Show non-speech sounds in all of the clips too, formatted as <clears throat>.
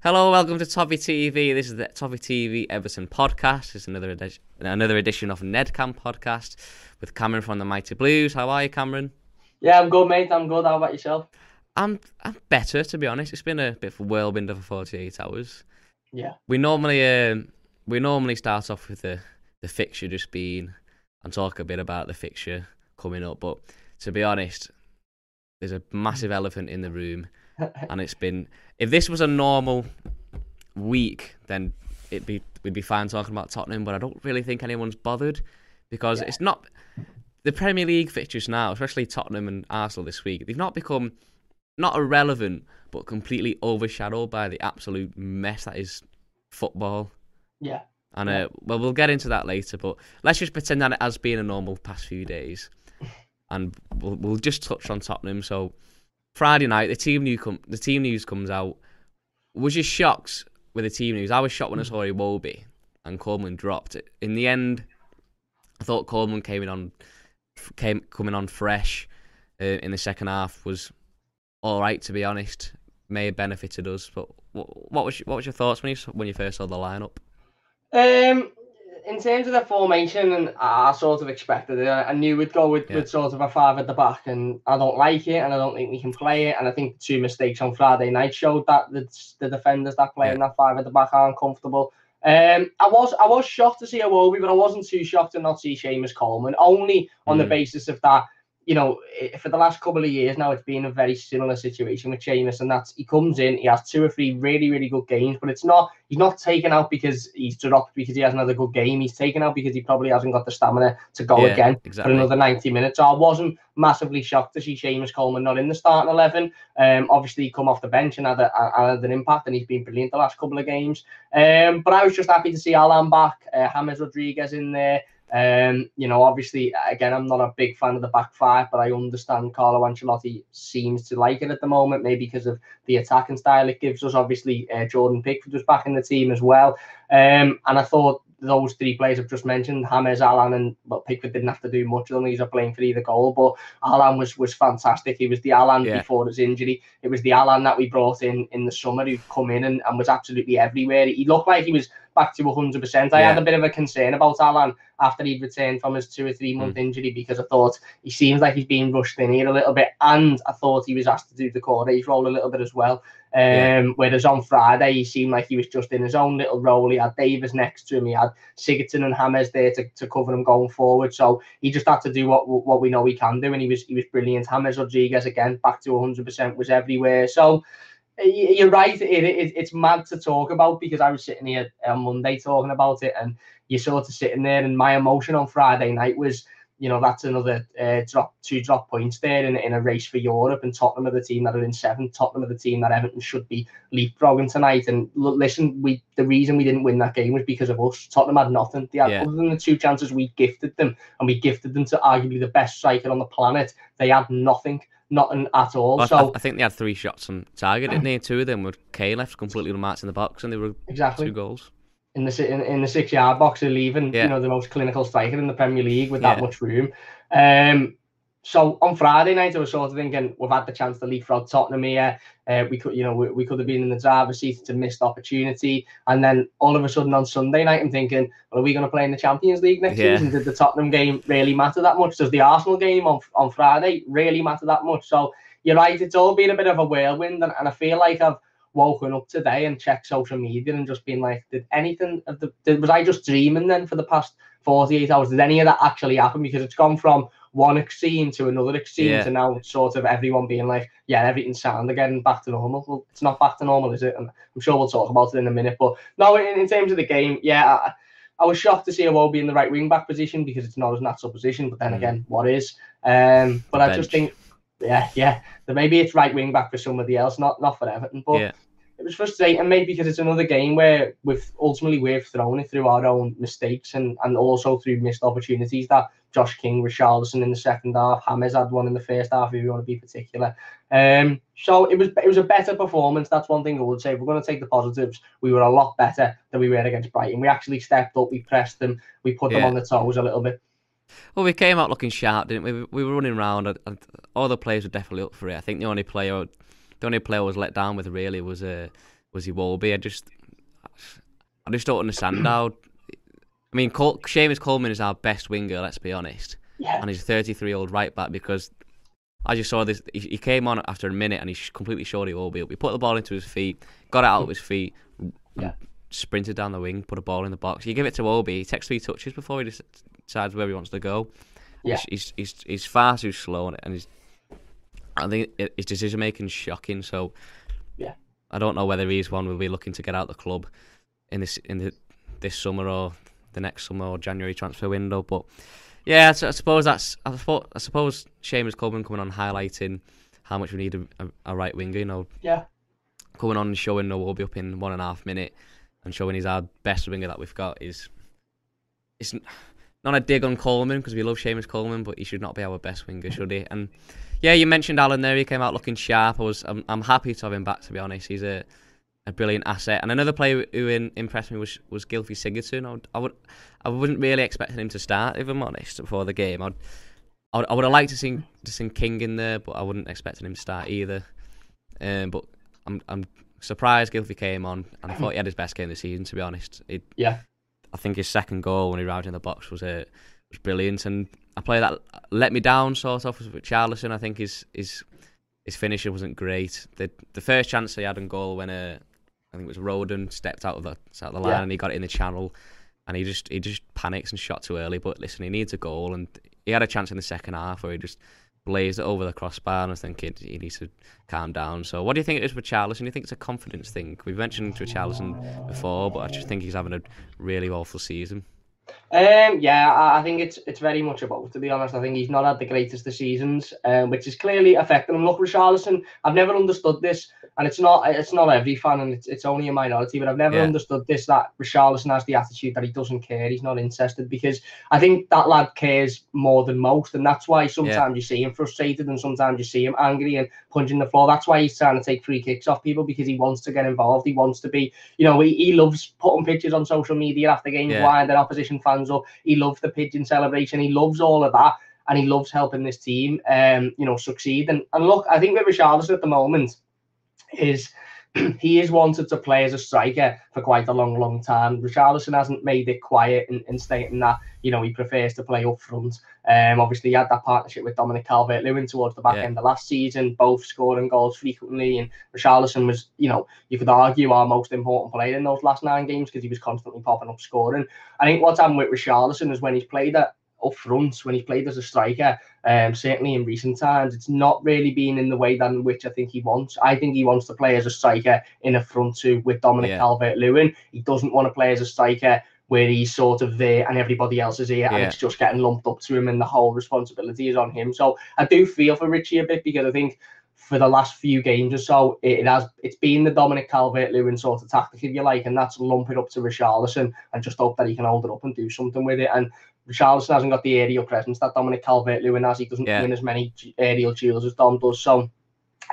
Hello, welcome to Toffee TV. This is the Toffee TV Everton podcast. It's another edition, another edition of Nedcam podcast with Cameron from the Mighty Blues. How are you, Cameron? Yeah, I'm good, mate. I'm good. How about yourself? I'm I'm better, to be honest. It's been a bit of a whirlwind of 48 hours. Yeah. We normally um, we normally start off with the the fixture just being and talk a bit about the fixture coming up, but to be honest, there's a massive elephant in the room, <laughs> and it's been. If this was a normal week, then it'd be we'd be fine talking about Tottenham, but I don't really think anyone's bothered because Yeah. it's not the Premier League fixtures now, especially Tottenham and Arsenal this week. They've not become not irrelevant, but completely overshadowed by the absolute mess that is football. yeah. And uh, well, we'll get into that later, but let's just pretend that it has been a normal past few days, <laughs> and we'll we'll just touch on Tottenham. So Friday night, the team new com- the team news comes out. Was you shocked with the team news? I was shocked when I saw Iwobi and Coleman dropped. In the end, I thought Coleman came in on came coming on fresh uh, in the second half was all right to be honest. May have benefited us, but what, what was your, what was your thoughts when you when you first saw the lineup? Um, in terms of the formation, and I sort of expected it. I knew we'd go with, Yeah. with sort of a five at the back, and I don't like it, and I don't think we can play it. And I think two mistakes on Friday night showed that the, the defenders that play in that five at the back aren't comfortable. Um, I was I was shocked to see Iwobi, but I wasn't too shocked to not see Seamus Coleman, only on the Mm. basis of that. You know, for the last couple of years now, it's been a very similar situation with Seamus, and that's he comes in, he has two or three really, really good games, but it's not he's not taken out because he's dropped because he has another good game. He's taken out because he probably hasn't got the stamina to go Yeah, again exactly. for another 90 minutes. So I wasn't massively shocked to see Seamus Coleman not in the starting 11. Um, obviously, he come off the bench and had, a, had an impact, and he's been brilliant the last couple of games. Um, but I was just happy to see Alan back, uh, James Rodriguez in there. Um, you know, obviously, again, I'm not a big fan of the back five, but I understand Carlo Ancelotti seems to like it at the moment, maybe because of the attacking style it gives us. Obviously, uh, Jordan Pickford was back in the team as well. Um, and I thought those three players I've just mentioned, James, Alan, and well, Pickford didn't have to do much. Don't he's not playing for either goal, but Alan was was fantastic. He was the Alan Yeah. before his injury. It was the Alan that we brought in in the summer who come in and, and was absolutely everywhere. He looked like he was back to 100%. I had a bit of a concern about Alan after he'd returned from his two or three month injury because I thought he seems like he's being rushed in here a little bit, and I thought he was asked to do the Doucouré's role a little bit as well. Um, Yeah. Whereas on Friday, he seemed like he was just in his own little role. He had Davis next to him, he had Sigurdsson and James there to, to cover him going forward. So he just had to do what what we know he can do, and he was he was brilliant. James Rodriguez again back to 100% was everywhere. So you're right. It, it, it's mad to talk about because I was sitting here on Monday talking about it, and you're sort of sitting there, and my emotion on Friday night was. You know that's another uh, drop, two drop points there in, in a race for Europe, and Tottenham are the team that are in seventh. Tottenham are the team that Everton should be leapfrogging tonight. And listen, we the reason we didn't win that game was because of us. Tottenham had nothing. They had Yeah. other than the two chances we gifted them, and we gifted them to arguably the best striker on the planet. They had nothing, nothing at all. Well, I- so I, think they had three shots on target, didn't they? Two of them were Kane left completely unmarked in the box, and they were exactly two goals. In the in, in the six yard box, they're leaving Yeah. you know the most clinical striker in the Premier League with that Yeah. much room. Um, so on Friday night, I was sort of thinking we've had the chance to leapfrog Tottenham here. Uh, we could, you know, we, we could have been in the driver's seat. It's a missed opportunity. And then all of a sudden on Sunday night, I'm thinking, well, are we going to play in the Champions League next Yeah. season? Did the Tottenham game really matter that much? Does the Arsenal game on on Friday really matter that much? So you're right. It's all been a bit of a whirlwind, and, and I feel like I've woken up today and checked social media and just been like, did anything of the did, was I just dreaming then for the past 48 hours? Did any of that actually happen? Because it's gone from one extreme to another extreme Yeah. to now sort of everyone being like, yeah, everything's sound again, back to normal. Well, it's not back to normal, is it? And I'm sure we'll talk about it in a minute. But no, in, in terms of the game, yeah, I, I was shocked to see Iwobi in the right wing back position because it's not his natural position. But then Mm. again, what is? Um, but I just think, yeah, yeah, that maybe it's right wing back for somebody else, not not for Everton. But Yeah. It was frustrating, mate, because it's another game where we've ultimately we've thrown it through our own mistakes and, and also through missed opportunities that Josh King, Richarlison in the second half, James had one in the first half, if you want to be particular. Um, so it was it was a better performance. That's one thing I would say. If we're going to take the positives. We were a lot better than we were against Brighton. We actually stepped up, we pressed them, we put them on the toes a little bit. Well, we came out looking sharp, didn't we? We- We were running around, and and all the players were definitely up for it. I think the only player, the only player I was let down with really was uh, was Iwobi. I just, I just don't understand how. I mean, Col- Seamus Coleman is our best winger. Let's be honest. Yeah. And he's a 33 year old right back because I just saw this. He, he came on after a minute and he completely showed Iwobi up. He put the ball into his feet, got it out of his feet, Yeah. sprinted down the wing, put a ball in the box. You give it to Obi, he takes three touches before he decides where he wants to go. Yeah. He's, he's, he's, he's far too slow and he's, I think his decision making shocking. So Yeah. I don't know whether he's one we'll be looking to get out the club in this in the, this summer or the next summer or January transfer window. But yeah, so I suppose that's I suppose, I suppose Seamus Coleman coming on highlighting how much we need a, a, a right winger. You know, Yeah. coming on and showing Iwobi up in one and a half minute and showing he's our best winger that we've got is it's not a dig on Coleman because we love Seamus Coleman, but he should not be our best winger, should he? And yeah, you mentioned Alan there. He came out looking sharp. I was I'm, I'm happy to have him back. To be honest, he's a a brilliant asset. And another player who in, impressed me was was Gylfi Sigurdsson. I would, I would I wasn't really expecting him to start, if I'm honest, before the game. I'd, I would, I would have liked to see to see King in there, but I wouldn't expecting him to start either. Um, but I'm I'm surprised Gylfi came on, and I thought he had his best game this season. To be honest, it, Yeah. I think his second goal when he arrived in the box was uh, was brilliant, and a player that let me down sort of Richarlison. I think his his his finisher wasn't great. The the first chance he had in goal when uh, I think it was Rodon stepped out of the out of the line Yeah. and he got it in the channel, and he just he just panics and shot too early. But listen, he needs a goal, and he had a chance in the second half where he just blazed it over the crossbar, and I think thinking he needs to calm down. So, what do you think it is with Richarlison? Do you think it's a confidence thing? We've mentioned to Richarlison before, but I just think he's having a really awful season. Um, yeah, I I think it's it's very much about. To be honest, I think he's not had the greatest of seasons, um, which is clearly affecting him. Look, Richarlison, I've never understood this, and it's not it's not every fan, and it's, it's only a minority. But I've never Yeah. understood this that Richarlison has the attitude that he doesn't care, he's not interested, because I think that lad cares more than most, and that's why sometimes you see him frustrated, and sometimes you see him angry and punching the floor. That's why he's trying to take free kicks off people because he wants to get involved. He wants to be, you know, he, he loves putting pictures on social media after games, Yeah. winding opposition fans up. He loves the pigeon celebration. He loves all of that, and he loves helping this team, um, you know, succeed. And and look, I think with Richarlison at the moment is <clears throat> he is wanted to play as a striker for quite a long, long time. Richarlison hasn't made it quiet in, in stating that you know he prefers to play up front. Um, obviously he had that partnership with Dominic Calvert-Lewin towards the back Yeah. end of last season, both scoring goals frequently. And Richarlison was, you know, you could argue our most important player in those last nine games because he was constantly popping up scoring. I think what's happened with Richarlison is when he's played at up front, when he's played as a striker, um, certainly in recent times, it's not really been in the way that in which I think he wants. I think he wants to play as a striker in a front two with Dominic Yeah. Calvert-Lewin. He doesn't want to play as a striker where he's sort of there and everybody else is here and it's just getting lumped up to him and the whole responsibility is on him. So I do feel for Richie a bit because I think for the last few games or so, it, has it's been the Dominic Calvert-Lewin sort of tactic, if you like, and that's lump it up to Richarlison and just hope that he can hold it up and do something with it. And Richarlison hasn't got the aerial presence that Dominic Calvert-Lewin has. He doesn't Yeah. win as many aerial duels as Dom does. So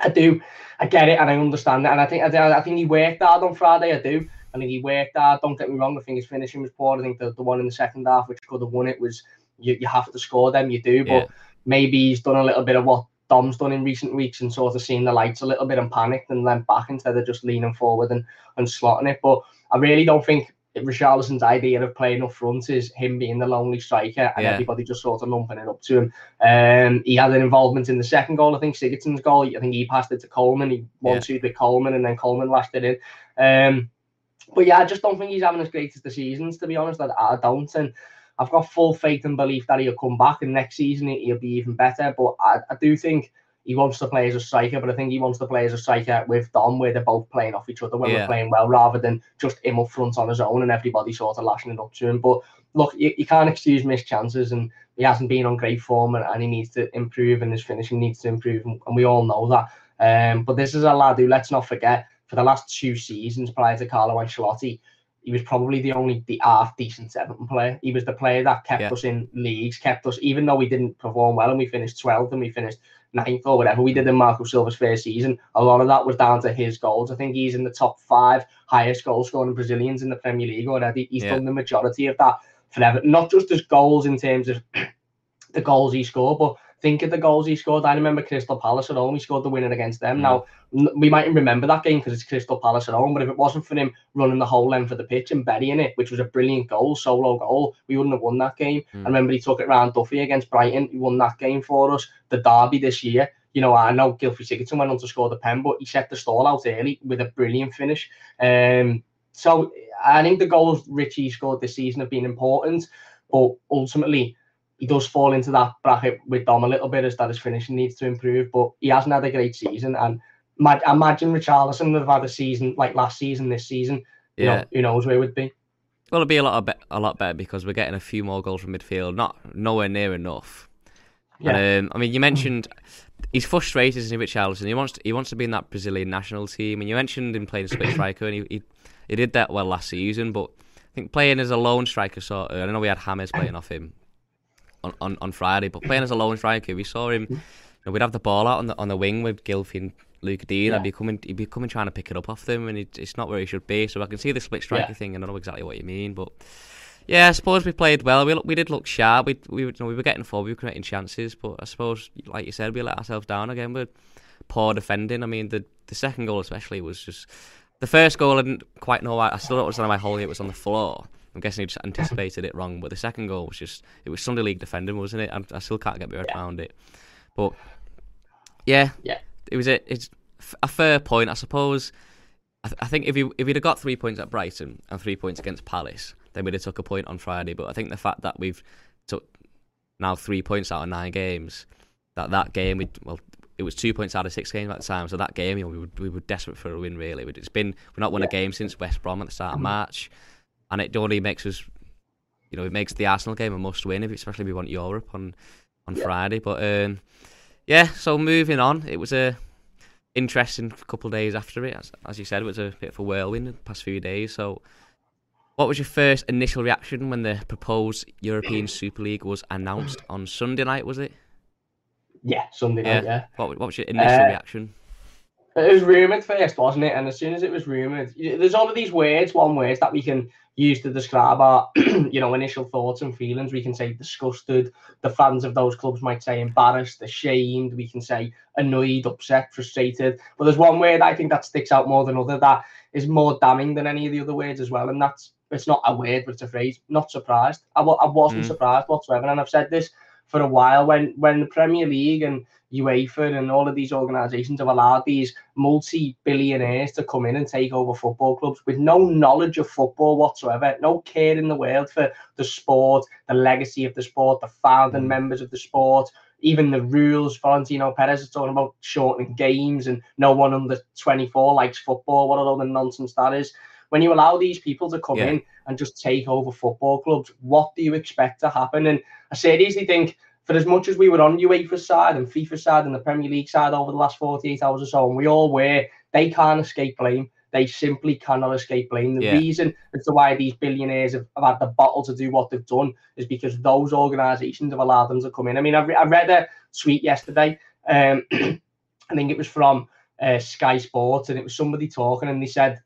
I do, I get it, and I understand it. And I think I, I think he worked hard on Friday. I do. I think he worked hard. Don't get me wrong. I think his finishing was poor. I think the, the one in the second half, which could have won it, was you, you have to score them. You do, but Yeah. maybe he's done a little bit of what Dom's done in recent weeks and sort of seen the lights a little bit and panicked and leant back instead of just leaning forward and, and slotting it. But I really don't think Richarlison's idea of playing up front is him being the lonely striker and Yeah. everybody just sort of lumping it up to him. Um, he had an involvement in the second goal, I think Sigurdsson's goal. I think he passed it to Coleman. He one two with Coleman and then Coleman lashed it in. Um, but yeah, I just don't think he's having as great as the seasons, to be honest. I, I don't. And I've got full faith and belief that he'll come back and next season he- he'll be even better. But I, I do think he wants to play as a striker, but I think he wants to play as a striker with Dom, where they're both playing off each other when Yeah. we're playing well, rather than just him up front on his own and everybody sort of lashing it up to him. But look, you, you can't excuse missed chances, and he hasn't been on great form, and, and he needs to improve, and his finishing needs to improve, and, and we all know that. Um, but this is a lad who, let's not forget, for the last two seasons prior to Carlo Ancelotti, he was probably the only the half decent Everton player. He was the player that kept Yeah. us in leagues, kept us, even though we didn't perform well and we finished 12th and we finished ninth or whatever we did in Marco Silva's first season. A lot of that was down to his goals. I think he's in the top five highest goal scoring Brazilians in the Premier League already. He's Yeah. done the majority of that for Everton, not just his goals in terms of <clears throat> the goals he scored, but think of the goals he scored. I remember Crystal Palace at home. He scored the winner against them. Mm. Now we mightn't remember that game because it's Crystal Palace at home, but if it wasn't for him running the whole length of the pitch and burying it, which was a brilliant goal, solo goal, we wouldn't have won that game. Mm. I remember he took it round Duffy against Brighton. He won that game for us. The derby this year. You know, I know Gylfi Sigurdsson went on to score the pen, but he set the stall out early with a brilliant finish. Um, so I think the goals Richie scored this season have been important, but ultimately he does fall into that bracket with Dom a little bit as that his finishing needs to improve. But he hasn't had a great season, and I imagine Richarlison would have had a season like last season, this season. You yeah, know, who knows where it would be. Well, it'll be a lot be- a lot better because we're getting a few more goals from midfield, not nowhere near enough. Yeah. And, um, I mean, you mentioned he's frustrated, isn't he, Richarlison? He wants to, he wants to be in that Brazilian national team, and you mentioned him playing split <coughs> striker, and he, he he did that well last season, but I think playing as a lone striker, sort of, I know we had James playing off him on, on, on Friday, but playing as a lone striker, we saw him. You know, we'd have the ball out on the on the wing with Gylfi and Lucas Digne. Yeah. I'd be coming, he'd be coming trying to pick it up off them, and it, it's not where he should be. So I can see the split striker yeah. thing, and I know exactly what you mean. But yeah, I suppose we played well. We we did look sharp. We we, you know, we were getting forward, we were creating chances, but I suppose, like you said, we let ourselves down again with poor defending. I mean, the the second goal especially was just the first goal. I didn't quite know. Why, I still don't understand why Holgate was on the floor. I'm guessing he just anticipated it wrong. But the second goal was just it was Sunday League defending, wasn't it? I, I still can't get my head around it. But yeah, yeah, it was a it's a fair point, I suppose. I, th- I think if he if he'd have got three points at Brighton and three points against Palace, then we'd have took a point on Friday. But I think the fact that we've took now three points out of nine games, that that game we well it was two points out of six games at the time. So that game, you know, we were we were desperate for a win. Really, it's been we've not won yeah. a game since West Brom at the start of mm-hmm. March, and it only makes us, you know, it makes the Arsenal game a must win, especially if we want Europe on on yeah. Friday. But um, yeah, so moving on, it was a interesting couple of days after it. As, as you said, it was a bit of a whirlwind the past few days. So. What was your first initial reaction when the proposed European Super League was announced on Sunday night? Was it? Yeah, Sunday yeah. night. Yeah. What, what was your initial uh, reaction? It was rumored first, wasn't it? And as soon as it was rumored, there's all of these words, one words that we can use to describe our, <clears throat> you know, initial thoughts and feelings. We can say disgusted. The fans of those clubs might say embarrassed, ashamed. We can say annoyed, upset, frustrated. But there's one word I think that sticks out more than other that is more damning than any of the other words as well, and that's it's not a word, but it's a phrase. Not surprised. I, I wasn't mm. surprised whatsoever, and I've said this for a while when when the Premier League and UEFA and all of these organisations have allowed these multi-billionaires to come in and take over football clubs with no knowledge of football whatsoever, no care in the world for the sport, the legacy of the sport, the founding mm. members of the sport, even the rules. Florentino Perez is talking about shortening games and no one under 24 likes football. What all the nonsense that is. When you allow these people to come yeah. in and just take over football clubs, what do you expect to happen? And I seriously think for as much as we were on UEFA's side and FIFA's side and the Premier League side over the last 48 hours or so, and we all were, they can't escape blame. They simply cannot escape blame. The yeah. reason as to why these billionaires have, have, had the bottle to do what they've done is because those organisations have allowed them to come in. I mean, I, re- I read a tweet yesterday. Um, <clears throat> I think it was from uh, Sky Sports, and it was somebody talking, and they said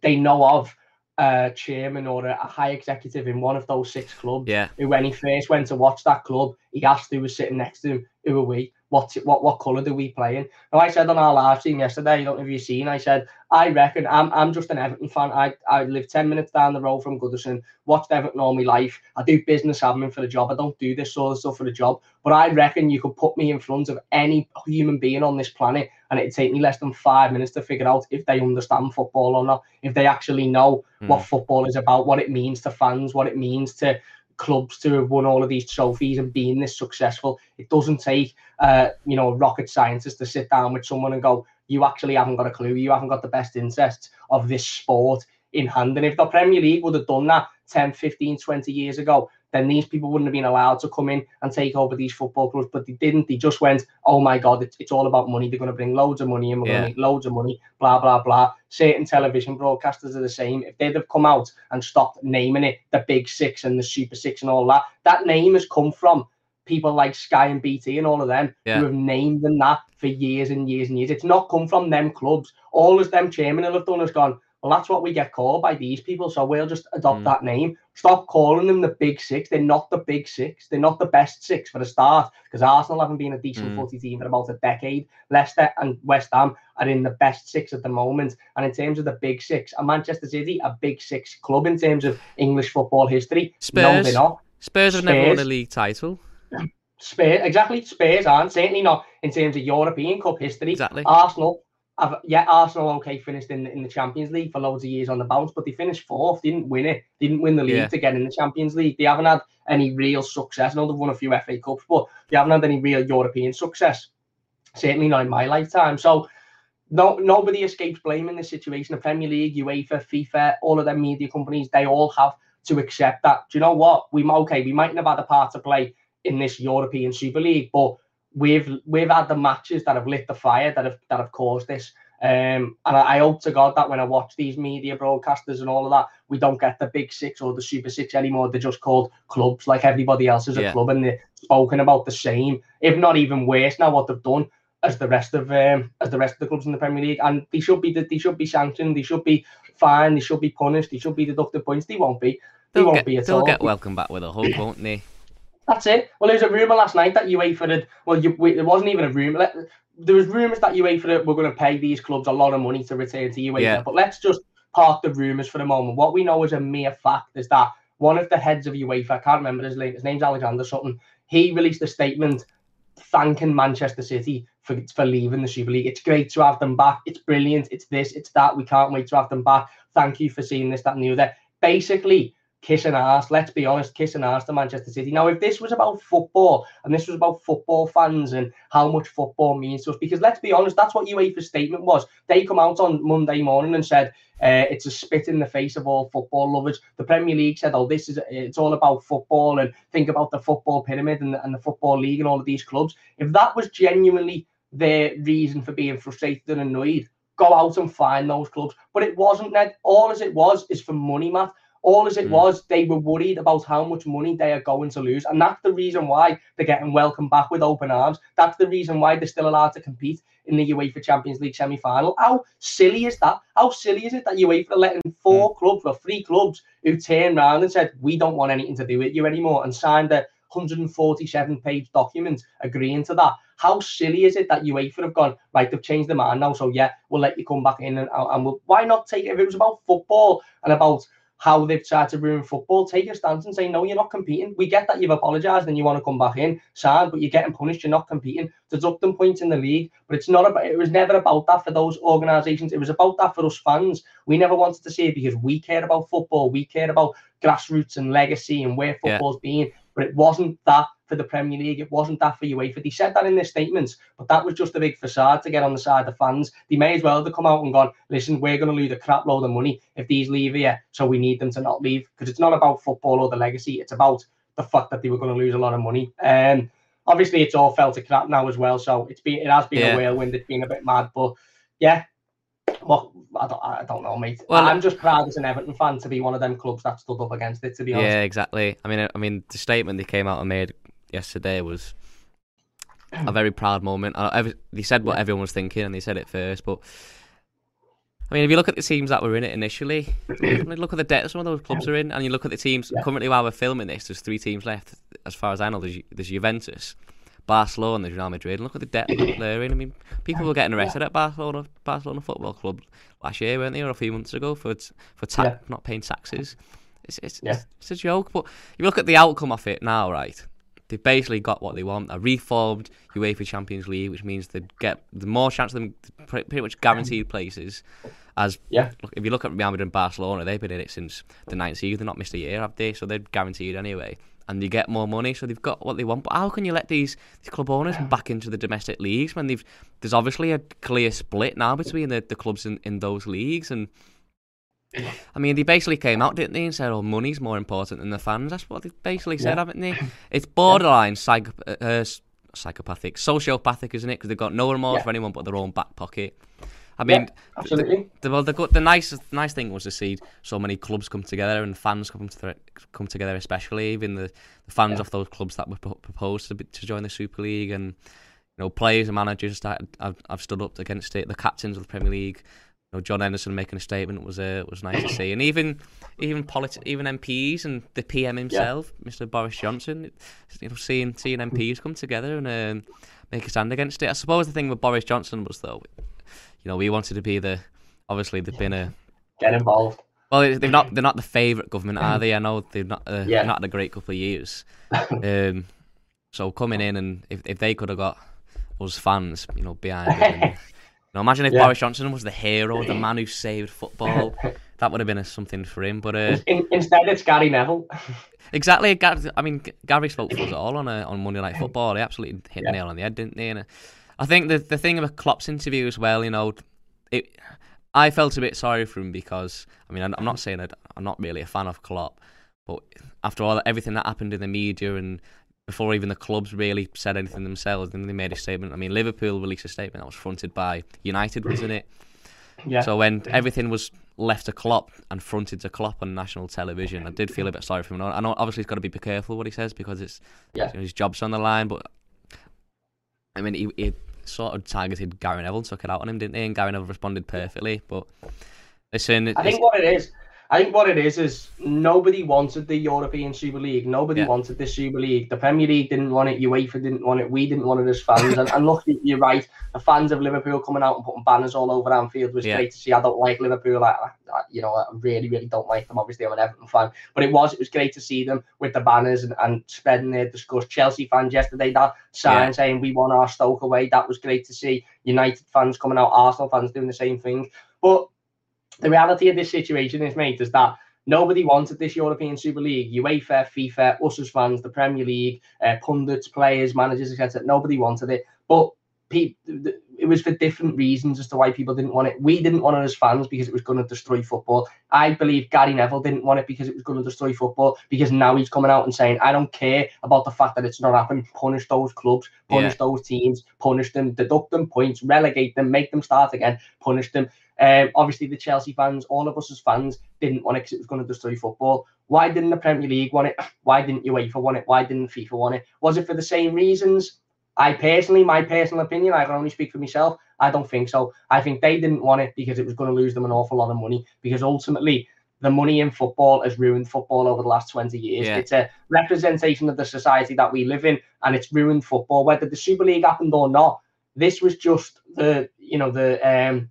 they know of a chairman or a, a, high executive in one of those six clubs. Yeah. Who, when he first went to watch that club, he asked who was sitting next to him, who are we? What what what colour do we play in? Now I said on our live stream yesterday, I don't know if you've seen, I said, I reckon I'm I'm just an Everton fan. I, I live 10 minutes down the road from Goodison, watched Everton all my life. I do business admin for the job. I don't do this sort of stuff for the job. But I reckon you could put me in front of any human being on this planet and it'd take me less than five minutes to figure out if they understand football or not, if they actually know mm. what football is about, what it means to fans, what it means to clubs to have won all of these trophies and being this successful. It doesn't take, uh, you know, rocket scientists to sit down with someone and go, you actually haven't got a clue. You haven't got the best interests of this sport in hand. And if the Premier League would have done that 10, 15, 20 years ago, then these people wouldn't have been allowed to come in and take over these football clubs. But they didn't. They just went, oh my God, it's, it's all about money. They're going to bring loads of money and we're yeah. going to make loads of money, blah, blah, blah. Certain television broadcasters are the same. If they'd have come out and stopped naming it the Big Six and the Super Six and all that, that name has come from people like Sky and BT and all of them yeah. who have named them that for years and years and years. It's not come from them clubs. All of them chairmen have done has gone, Well, that's what we get called by these people. So we'll just adopt Mm. that name. Stop calling them the big six. They're not the big six. They're not the best six for a start because Arsenal haven't been a decent Mm. footy team for about a decade. Leicester and West Ham are in the best six at the moment. And in terms of the big six, are Manchester City a big six club in terms of English football history? No, Spurs. they're not. Spurs have never won a league title. Spurs, exactly. Spurs aren't certainly not in terms of European Cup history. Exactly. Arsenal, have, yeah, Arsenal okay finished in in the Champions League for loads of years on the bounce, but they finished fourth. Didn't win it. Didn't win the league Yeah. to get in the Champions League. They haven't had any real success. I know they've won a few FA Cups, but they haven't had any real European success. Certainly not in my lifetime. So. No, nobody escapes blame in this situation. The Premier League, UEFA, FIFA, all of them media companies, they all have to accept that. Do you know what? We okay, we mightn't have had a part to play in this European Super League, but we've we've had the matches that have lit the fire that have that have caused this. Um, and I, I hope to God that when I watch these media broadcasters and all of that, we don't get the big six or the super six anymore. They're just called clubs like everybody else is a Yeah. club, and they're spoken about the same, if not even worse. Now what they've done as the rest of um, as the rest of the clubs in the Premier League, and they should be they should be sanctioned, they should be fined, they should be punished, they should be deducted points. They won't be. They They'll won't get, be at they'll all. get welcome back with a hug, won't they? That's it. Well, there was a rumor last night that UEFA had. Well, you, wait, there wasn't even a rumor. There was rumors that UEFA were going to pay these clubs a lot of money to return to UEFA. Yeah. But let's just park the rumors for the moment. What we know as a mere fact is that one of the heads of UEFA, I can't remember his name. His name's Alexander something. He released a statement thanking Manchester City for, for leaving the Super League. It's great to have them back. It's brilliant. It's this, it's that. We can't wait to have them back. Thank you for seeing this, that, and the other. Basically, kissing ass, let's be honest, kissing ass to Manchester City. Now, if this was about football and this was about football fans and how much football means to us, because let's be honest, that's what UEFA's statement was. They come out on Monday morning and said uh, it's a spit in the face of all football lovers. The Premier League said, oh, this is it's all about football and think about the football pyramid and, and the football league and all of these clubs. If that was genuinely their reason for being frustrated and annoyed, go out and find those clubs. But it wasn't that. All as it was is for money, Matt. All as it Mm. was, they were worried about how much money they are going to lose. And that's the reason why they're getting welcomed back with open arms. That's the reason why they're still allowed to compete in the UEFA Champions League semi final. How silly is that? How silly is it that UEFA are letting four clubs or three clubs who turned around and said, We don't want anything to do with you anymore and signed a 147 page document agreeing to that? How silly is it that UEFA have gone, right, they've changed their mind now, so yeah, we'll let you come back in and, and we'll, why not take it? If it was about football and about how they've tried to ruin football, take a stance and say, no, you're not competing. We get that you've apologised and you want to come back in, sad, but you're getting punished, you're not competing. Deduct them points in the league, but it's not about, it was never about that for those organisations. It was about that for us fans. We never wanted to see it because we care about football, we care about grassroots and legacy and where Yeah. football's been, but it wasn't that for the Premier League, it wasn't that for UEFA. They said that in their statements, but that was just a big facade to get on the side of the fans. They may as well have come out and gone, listen, we're going to lose a crap load of money if these leave here, so we need them to not leave because it's not about football or the legacy. It's about the fact that they were going to lose a lot of money. Um, obviously, it's all fell to crap now as well, so it's been it has been Yeah. a whirlwind. It's been a bit mad, but yeah. Well, I don't, I don't know, mate. Well, I'm just proud as an Everton fan to be one of them clubs that stood up against it. To be honest, Yeah, exactly. I mean, I mean, the statement they came out and made yesterday was a very proud moment. Uh, every, they said what Yeah. everyone was thinking, and they said it first. But I mean, if you look at the teams that were in it initially, <clears throat> I mean, look at the debt some of those clubs are in, and you look at the teams Yeah. currently while we're filming this. There's three teams left, as far as I know. There's, there's Juventus, Barcelona, and there's Real Madrid. And look at the debt they're in. I mean, people were getting arrested at Barcelona, Barcelona Football Club last year, weren't they, or a few months ago for for ta- Yeah. not paying taxes. It's it's, Yeah. it's it's a joke. But if you look at the outcome of it now, right? They've basically got what they want: a reformed UEFA Champions League, which means they get the more chance of them pretty much guaranteed places. As Yeah. look, if you look at Real Madrid and Barcelona, they've been in it since the ninth season. They've not missed a year, have they? So they're guaranteed anyway. And they get more money, so they've got what they want. But how can you let these, these club owners back into the domestic leagues when they've there's obviously a clear split now between the, the clubs in, in those leagues and I mean, they basically came out, didn't they, and said, "Oh, money's more important than the fans." That's what they basically said, Yeah. haven't they? <laughs> It's borderline psycho- uh, uh, psychopathic, sociopathic, isn't it? Because they've got no remorse Yeah. for anyone but their own back pocket. I Yeah, mean, absolutely. the, well, the, the nice the nice thing was to see so many clubs come together and fans come to come together, especially even the, the fans Yeah. of those clubs that were pro- proposed to, be, to join the Super League, and you know players and managers that have, have stood up against it. The captains of the Premier League, know, Jordan Henderson making a statement was uh, was nice to see, and even even politi- even MPs and the PM himself, yeah. Mr. Boris Johnson, you know, seeing seeing MPs come together and um, make a stand against it. I suppose the thing with Boris Johnson was though, you know, we wanted to be the obviously they've been a get involved. Well, they're not they're not the favourite government, are they? I know they've not uh, yeah. not had a great couple of years. <laughs> um, so coming in and if if they could have got us fans, you know, behind them. <laughs> know, imagine if yeah. Boris Johnson was the hero, the man who saved football. <laughs> that would have been a, something for him. But uh, In, instead, it's Gary Neville. <laughs> exactly. I mean, Gary spoke for us all on uh, on Monday Night Football. He absolutely hit yeah. the nail on the head, didn't he? And, uh, I think the the thing about Klopp's interview as well, you know, it. I felt a bit sorry for him because I mean I'm not saying I'm not really a fan of Klopp, but after all everything that happened in the media and before even the clubs really said anything themselves. Then they made a statement. I mean, Liverpool released a statement that was fronted by United, wasn't it? Yeah. So when everything was left to Klopp and fronted to Klopp on national television, I did feel a bit sorry for him. I know obviously he's got to be careful what he says because it's yeah. you know, his job's on the line. But I mean, he, he sort of targeted Gary Neville, and took it out on him, didn't he? And Gary Neville responded perfectly. But listen, I think what it is I think what it is is nobody wanted the European Super League. Nobody yeah. wanted the Super League. The Premier League didn't want it. UEFA didn't want it. We didn't want it as fans. and, and look, you're right. The fans of Liverpool coming out and putting banners all over Anfield was yeah. great to see. I don't like Liverpool. I, I, you know, I really, really don't like them. Obviously, I'm an Everton fan, but it was it was great to see them with the banners and, and spreading their disgust. Chelsea fans yesterday that sign yeah. saying we want our Stoke away. That was great to see. United fans coming out. Arsenal fans doing the same thing. But the reality of this situation is, mate, is that nobody wanted this European Super League. UEFA, FIFA, us as fans, the Premier League, uh, pundits, players, managers, etc. Nobody wanted it. But it was for different reasons as to why people didn't want it. We didn't want it as fans because it was going to destroy football. I believe Gary Neville didn't want it because it was going to destroy football. Because now he's coming out and saying, "I don't care about the fact that it's not happening. Punish those clubs, punish yeah. those teams, punish them, deduct them points, relegate them, make them start again, punish them." Um, obviously, the Chelsea fans, all of us as fans, didn't want it because it was going to destroy football. Why didn't the Premier League want it? <clears throat> Why didn't UEFA want it? Why didn't FIFA want it? Was it for the same reasons? I personally, my personal opinion, I can only speak for myself. I don't think so. I think they didn't want it because it was going to lose them an awful lot of money. Because ultimately, the money in football has ruined football over the last 20 years. Yeah. It's a representation of the society that we live in, and it's ruined football. Whether the Super League happened or not, this was just the you know the um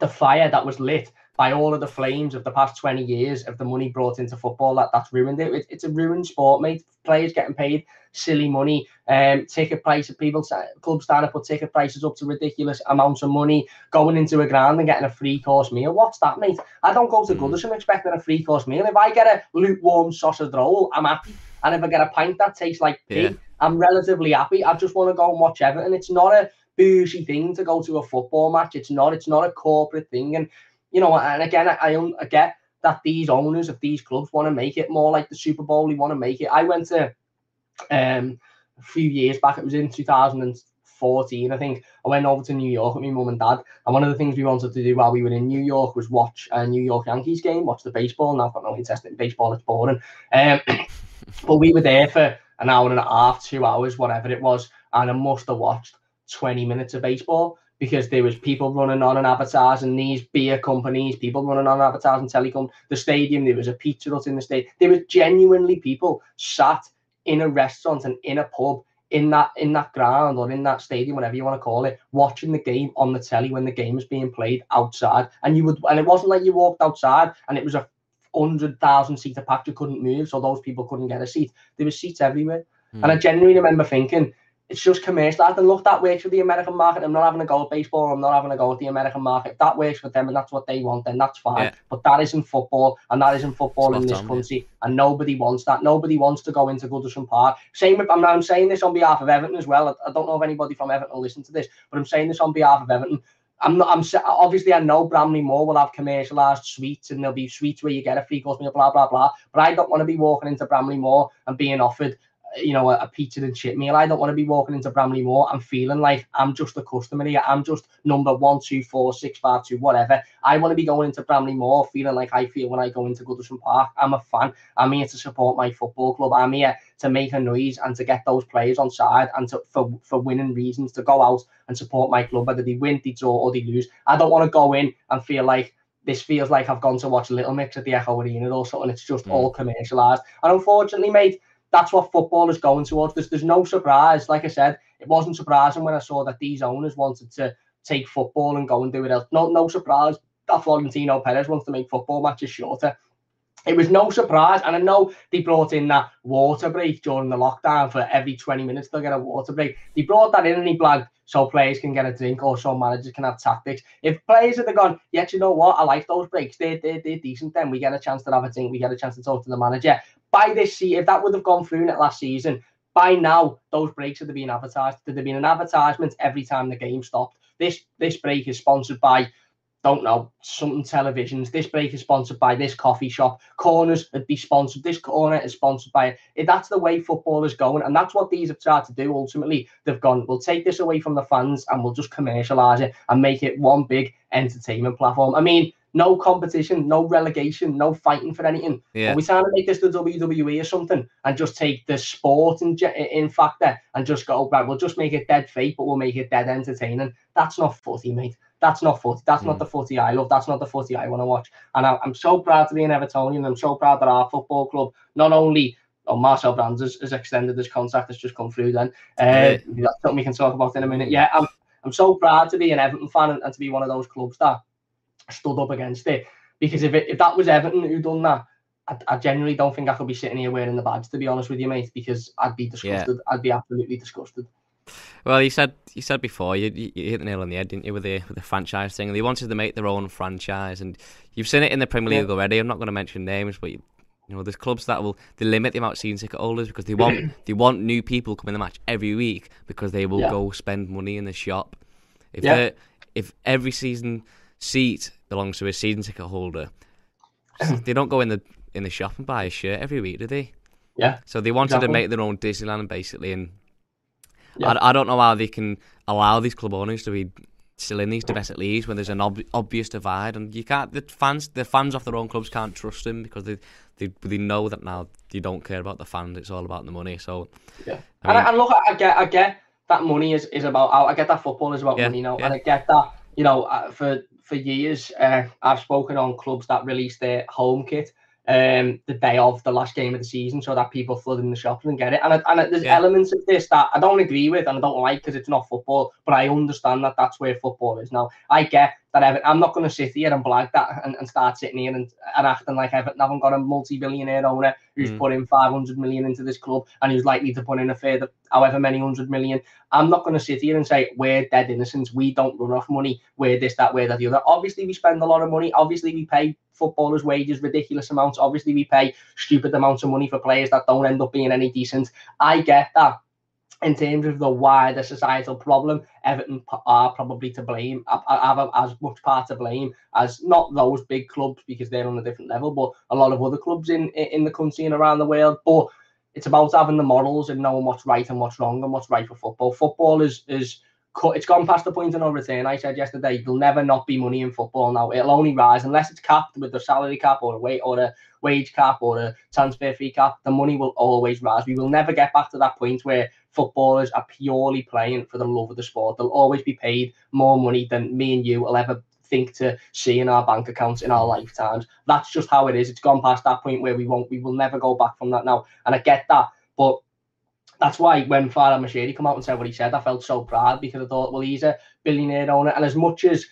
the fire that was lit by all of the flames of the past 20 years of the money brought into football that that's ruined it. It's a ruined sport, mate. Players getting paid silly money, um, ticket prices, people, clubs starting to put ticket prices up to ridiculous amounts of money, going into a ground and getting a free course meal. What's that, mate? I don't go to mm. Goodison expecting a free course meal. If I get a lukewarm sausage roll, I'm happy. And if I get a pint that tastes like pee, yeah. I'm relatively happy. I just want to go and watch Everton. It's not a bougie thing to go to a football match. It's not. It's not a corporate thing. And you know, and again, I, I get that these owners of these clubs want to make it more like the Super Bowl. They want to make it. I went to um, a few years back. It was in 2014, I think. I went over to New York with my mum and dad, and one of the things we wanted to do while we were in New York was watch a New York Yankees game, watch the baseball. Now I've got no interest in baseball; it's boring. Um, <coughs> but we were there for an hour and a half, two hours, whatever it was, and I must have watched 20 minutes of baseball because there was people running on and advertising these beer companies, people running on advertising telecom, the stadium, there was a pizza hut in the state. There was genuinely people sat in a restaurant and in a pub in that in that ground or in that stadium, whatever you want to call it, watching the game on the telly when the game was being played outside. And you would and it wasn't like you walked outside and it was a hundred thousand seater packed, you couldn't move, so those people couldn't get a seat. There were seats everywhere. Mm. And I genuinely remember thinking, it's just commercialized. And look, that works for the American market. I'm not having a go at baseball. I'm not having a go at the American market. That works for them, and that's what they want. Then that's fine. Yeah. But that isn't football, and that isn't football in this country. Yeah. And nobody wants that. Nobody wants to go into Goodison Park. Same with, I'm, I'm saying this on behalf of Everton as well. I, I don't know if anybody from Everton will listen to this, but I'm saying this on behalf of Everton. I'm not. I'm obviously I know Bramley Moore will have commercialized suites and there'll be suites where you get a free course meal, blah blah blah. But I don't want to be walking into Bramley Moore and being offered you know, a, a pizza and chip meal. I don't want to be walking into Bramley Moore and feeling like I'm just a customer here. I'm just number one, two, four, six, five, two, whatever. I want to be going into Bramley Moore feeling like I feel when I go into Goodison Park. I'm a fan. I'm here to support my football club. I'm here to make a noise and to get those players on side and to for, for winning reasons to go out and support my club, whether they win, they draw, or they lose. I don't want to go in and feel like this feels like I've gone to watch Little Mix at the Echo Arena or something. It's just mm. all commercialised. And unfortunately, mate, that's what football is going towards. There's, there's no surprise. Like I said, it wasn't surprising when I saw that these owners wanted to take football and go and do it else. No, no surprise that Florentino Perez wants to make football matches shorter. It was no surprise, and I know they brought in that water break during the lockdown for every 20 minutes they'll get a water break. They brought that in and he blagged so players can get a drink or so managers can have tactics. If players had gone, yeah, you know what, I like those breaks, they're, they're, they're decent, then we get a chance to have a drink, we get a chance to talk to the manager by this season, if that would have gone through in it last season, by now those breaks would have been advertised. There'd have been an advertisement every time the game stopped. This this break is sponsored by, don't know, something televisions. This break is sponsored by this coffee shop. Corners would be sponsored. This corner is sponsored by it. That's the way football is going, and that's what these have tried to do. Ultimately, they've gone. We'll take this away from the fans and we'll just commercialize it and make it one big entertainment platform. I mean no competition, no relegation, no fighting for anything. Yeah. Are we trying to make this the WWE or something and just take the sport in, in factor and just go, right, we'll just make it dead fake, but we'll make it dead entertaining. That's not footy, mate. That's not footy. That's mm. not the footy I love. That's not the footy I want to watch. And I, am so proud to be an Evertonian. I'm so proud that our football club not only oh, Marcel Brands has, has extended his contract, has just come through then. Uh, yeah. That's something we can talk about in a minute. Yeah, I'm, I'm so proud to be an Everton fan and, and to be one of those clubs that stood up against it. Because if it, if that was Everton who done that, I, I genuinely don't think I could be sitting here wearing the badge. To be honest with you, mate, because I'd be disgusted. Yeah. I'd be absolutely disgusted. Well, you said you said before you, you hit the nail on the head, didn't you, with the with the franchise thing? They wanted to make their own franchise, and you've seen it in the Premier League yeah. already. I'm not going to mention names, but you, you know, there's clubs that will they limit the amount of season ticket holders because they want <clears throat> they want new people coming to the match every week because they will yeah. go spend money in the shop. If yeah. if every season seat belongs to a season ticket holder. <clears throat> they don't go in the in the shop and buy a shirt every week, do they? Yeah. So they wanted exactly. to make their own Disneyland basically, and yeah. I, I don't know how they can allow these club owners to be still in these domestic leagues when there's an ob- obvious divide, and you can't. The fans, the fans of their own clubs can't trust them because they they they know that now you don't care about the fans; it's all about the money. So yeah, I mean, and, and look, I get, I get that money is is about. I get that football is about yeah, money, you know, yeah. and I get that you know uh, for for years. Uh, I've spoken on clubs that release their home kit um, the day of the last game of the season so that people flood in the shops and get it. And, and there's yeah. elements of this that I don't agree with and I don't like because it's not football, but I understand that that's where football is. Now, I get that Everton, I'm not going to sit here and blag that and, and start sitting here and, and acting like Everton haven't got a multi-billionaire owner who's mm. put in 500 million into this club and who's likely to put in a further however many hundred million. I'm not going to sit here and say we're dead innocents. We don't run off money. We're this, that, we're that, the other. Obviously, we spend a lot of money. Obviously, we pay footballers' wages ridiculous amounts. Obviously, we pay stupid amounts of money for players that don't end up being any decent. I get that in terms of the wider societal problem, Everton are probably to blame, have as much part to blame as not those big clubs because they're on a different level, but a lot of other clubs in in the country and around the world. But it's about having the models and knowing what's right and what's wrong and what's right for football. Football is is it's gone past the point of no return. I said yesterday, there'll never not be money in football now. It'll only rise unless it's capped with the salary cap or a wage or a wage cap or a transfer fee cap. The money will always rise. We will never get back to that point where footballers are purely playing for the love of the sport. They'll always be paid more money than me and you will ever think to see in our bank accounts in our lifetimes. That's just how it is. It's gone past that point where we won't, we will never go back from that now. And I get that, but that's why when Farhad Moshiri come out and said what he said, I felt so proud because I thought, well, he's a billionaire owner, and as much as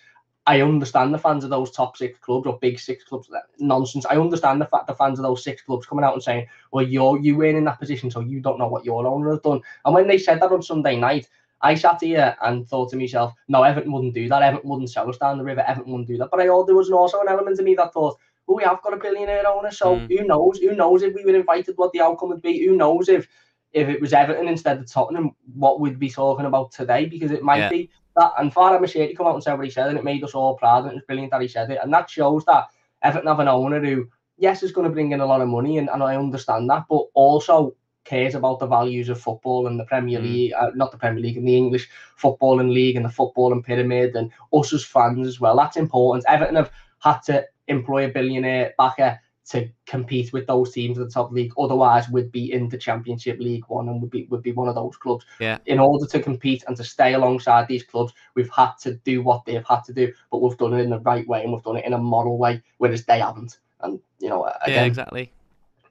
I understand the fans of those top six clubs or big six clubs. Nonsense. I understand the fact the fans of those six clubs coming out and saying, "Well, you're you weren't in that position, so you don't know what your owner has done." And when they said that on Sunday night, I sat here and thought to myself, "No, Everton wouldn't do that. Everton wouldn't sell us down the river. Everton wouldn't do that." But I there was also an element of me that thought, "Well, we have got a billionaire owner, so mm. who knows? Who knows if we were invited, what the outcome would be? Who knows if." If it was Everton instead of Tottenham, what we'd be talking about today? Because it might yeah. be that and Farhad Moshiri come out and said what he said, and it made us all proud, and it was brilliant that he said it. And that shows that Everton have an owner who, yes, is going to bring in a lot of money, and, and I understand that, but also cares about the values of football and the Premier Mm. League, uh, not the Premier League, and the English footballing league and the footballing pyramid and us as fans as well. That's important. Everton have had to employ a billionaire backer to compete with those teams at the top league. Otherwise, we'd be in the Championship League One and would be would be one of those clubs. Yeah. In order to compete and to stay alongside these clubs, we've had to do what they've had to do, but we've done it in the right way and we've done it in a moral way, whereas they haven't. And you know, Yeah, again, exactly.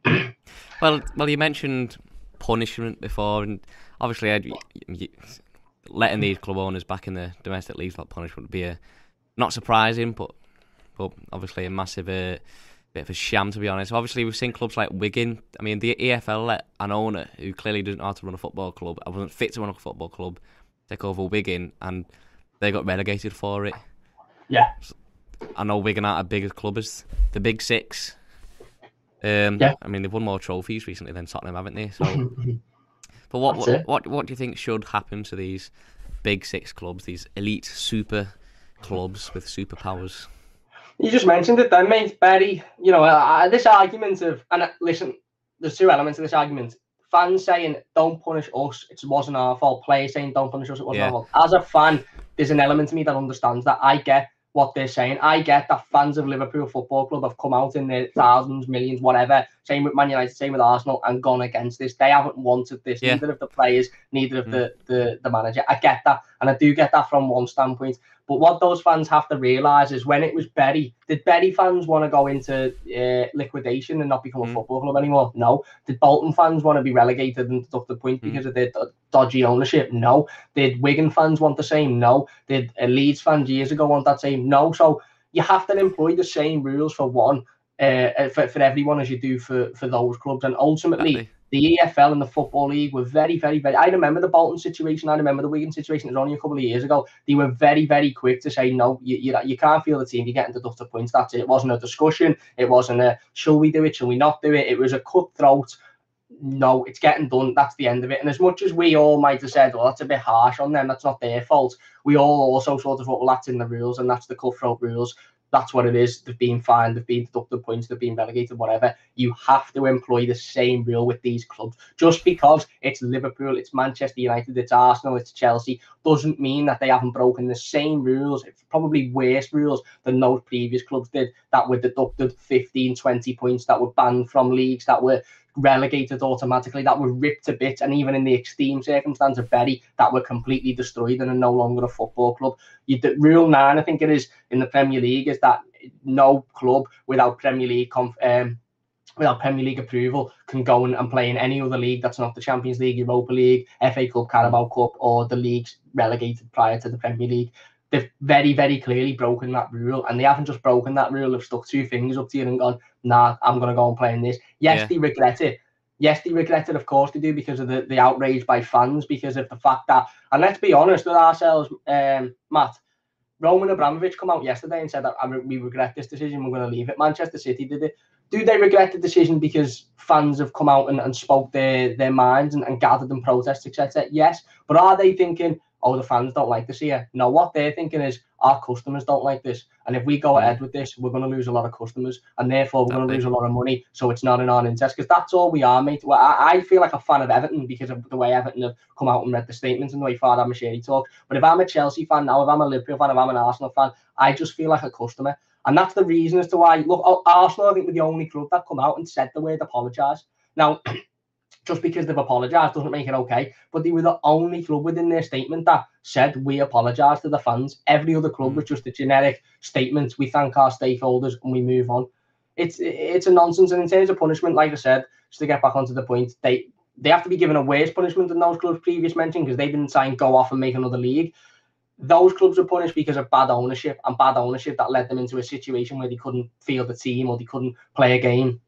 <coughs> well, well, you mentioned punishment before, and obviously, I'd, y- y- letting these club owners back in the domestic leagues like punishment would be a not surprising, but but obviously a massive uh, bit of a sham to be honest. Obviously, we've seen clubs like Wigan. I mean, the EFL let an owner who clearly doesn't know how to run a football club, I wasn't fit to run a football club, take over Wigan, and they got relegated for it. yeah, I know Wigan aren't a big club as the Big Six. Um, Yeah. I mean they've won more trophies recently than Tottenham, haven't they? So, <laughs> but what what, what what do you think should happen to these Big Six clubs, these elite super clubs with superpowers? You just mentioned it then, mate. Barry, you know, uh, this argument of, and uh, listen, there's two elements of this argument. Fans saying, don't punish us, it wasn't our fault. Players saying, don't punish us, it wasn't Yeah. our fault. As a fan, there's an element to me that understands that. I get what they're saying. I get that fans of Liverpool Football Club have come out in their thousands, millions, whatever. Same with Man United, same with Arsenal, and gone against this. They haven't wanted this. Yeah. Neither of the players, neither of Mm. the, the the manager. I get that, and I do get that from one standpoint. But what those fans have to realise is when it was Bury, did Bury fans want to go into uh, liquidation and not become a Mm. football club anymore? No. Did Bolton fans want to be relegated and deduct the point Mm. because of their do- dodgy ownership? No. Did Wigan fans want the same? No. Did uh, Leeds fans years ago want that same? No. So you have to employ the same rules for one, uh, for, for everyone as you do for, for those clubs. And ultimately. The EFL and the Football League were very, very, very. I remember the Bolton situation. I remember the Wigan situation. It was only a couple of years ago. They were very, very quick to say, no, you, you, you can't feel the team. You're getting deducted points. That's it. It wasn't a discussion. It wasn't a, shall we do it? Shall we not do it? It was a cutthroat. No, it's getting done. That's the end of it. And as much as we all might have said, well, that's a bit harsh on them. That's not their fault. We all also sort of thought, well, that's in the rules and that's the cutthroat rules. That's what it is. They've been fined, they've been deducted points, they've been relegated, whatever. You have to employ the same rule with these clubs. Just because it's Liverpool, it's Manchester United, it's Arsenal, it's Chelsea, doesn't mean that they haven't broken the same rules, it's probably worse rules than those previous clubs did that were deducted 15, 20 points, that were banned from leagues, that were relegated automatically, that were ripped to bits, and even in the extreme circumstance of Bury, that were completely destroyed and are no longer a football club. You, the, rule nine, I think it is in the Premier League, is that no club without Premier League conf, um, without Premier League approval can go and play in any other league that's not the Champions League, Europa League, FA Cup, Carabao Cup, or the leagues relegated prior to the Premier League. They've very, very clearly broken that rule, and they haven't just broken that rule. They've stuck two fingers up to you and gone, "Nah, I'm going to go and play in this." Yes, Yeah. they regret it. Yes, they regret it. Of course, they do because of the, the outrage by fans, because of the fact that, and let's be honest with ourselves, um, Matt. Roman Abramovich come out yesterday and said that we regret this decision. We're going to leave it. Manchester City did it. Do they regret the decision because fans have come out and, and spoke their, their minds and, and gathered in protests, etc.? Yes. But are they thinking, oh, the fans don't like this here? No, what they're thinking is our customers don't like this. And if we go Mm. ahead with this, we're going to lose a lot of customers and therefore we're going to lose a lot of money. So it's not in our interest because that's all we are, mate. Well, I, I feel like a fan of Everton because of the way Everton have come out and read the statements and the way Farhad Moshiri talks. But if I'm a Chelsea fan now, if I'm a Liverpool fan, if I'm an Arsenal fan, I just feel like a customer. And that's the reason as to why, look, Ar- Arsenal, I think, were the only club that come out and said the word apologise. Now, <clears throat> just because they've apologised doesn't make it okay, but they were the only club within their statement that said, we apologise to the fans. Every other club Mm. was just a generic statement, we thank our stakeholders and we move on. It's it's a nonsense. And in terms of punishment, like I said, just to get back onto the point, they they have to be given a worse punishment than those clubs previous mentioned because they didn't sign go off and make another league those clubs were punished because of bad ownership and bad ownership that led them into a situation where they couldn't field the team or they couldn't play a game.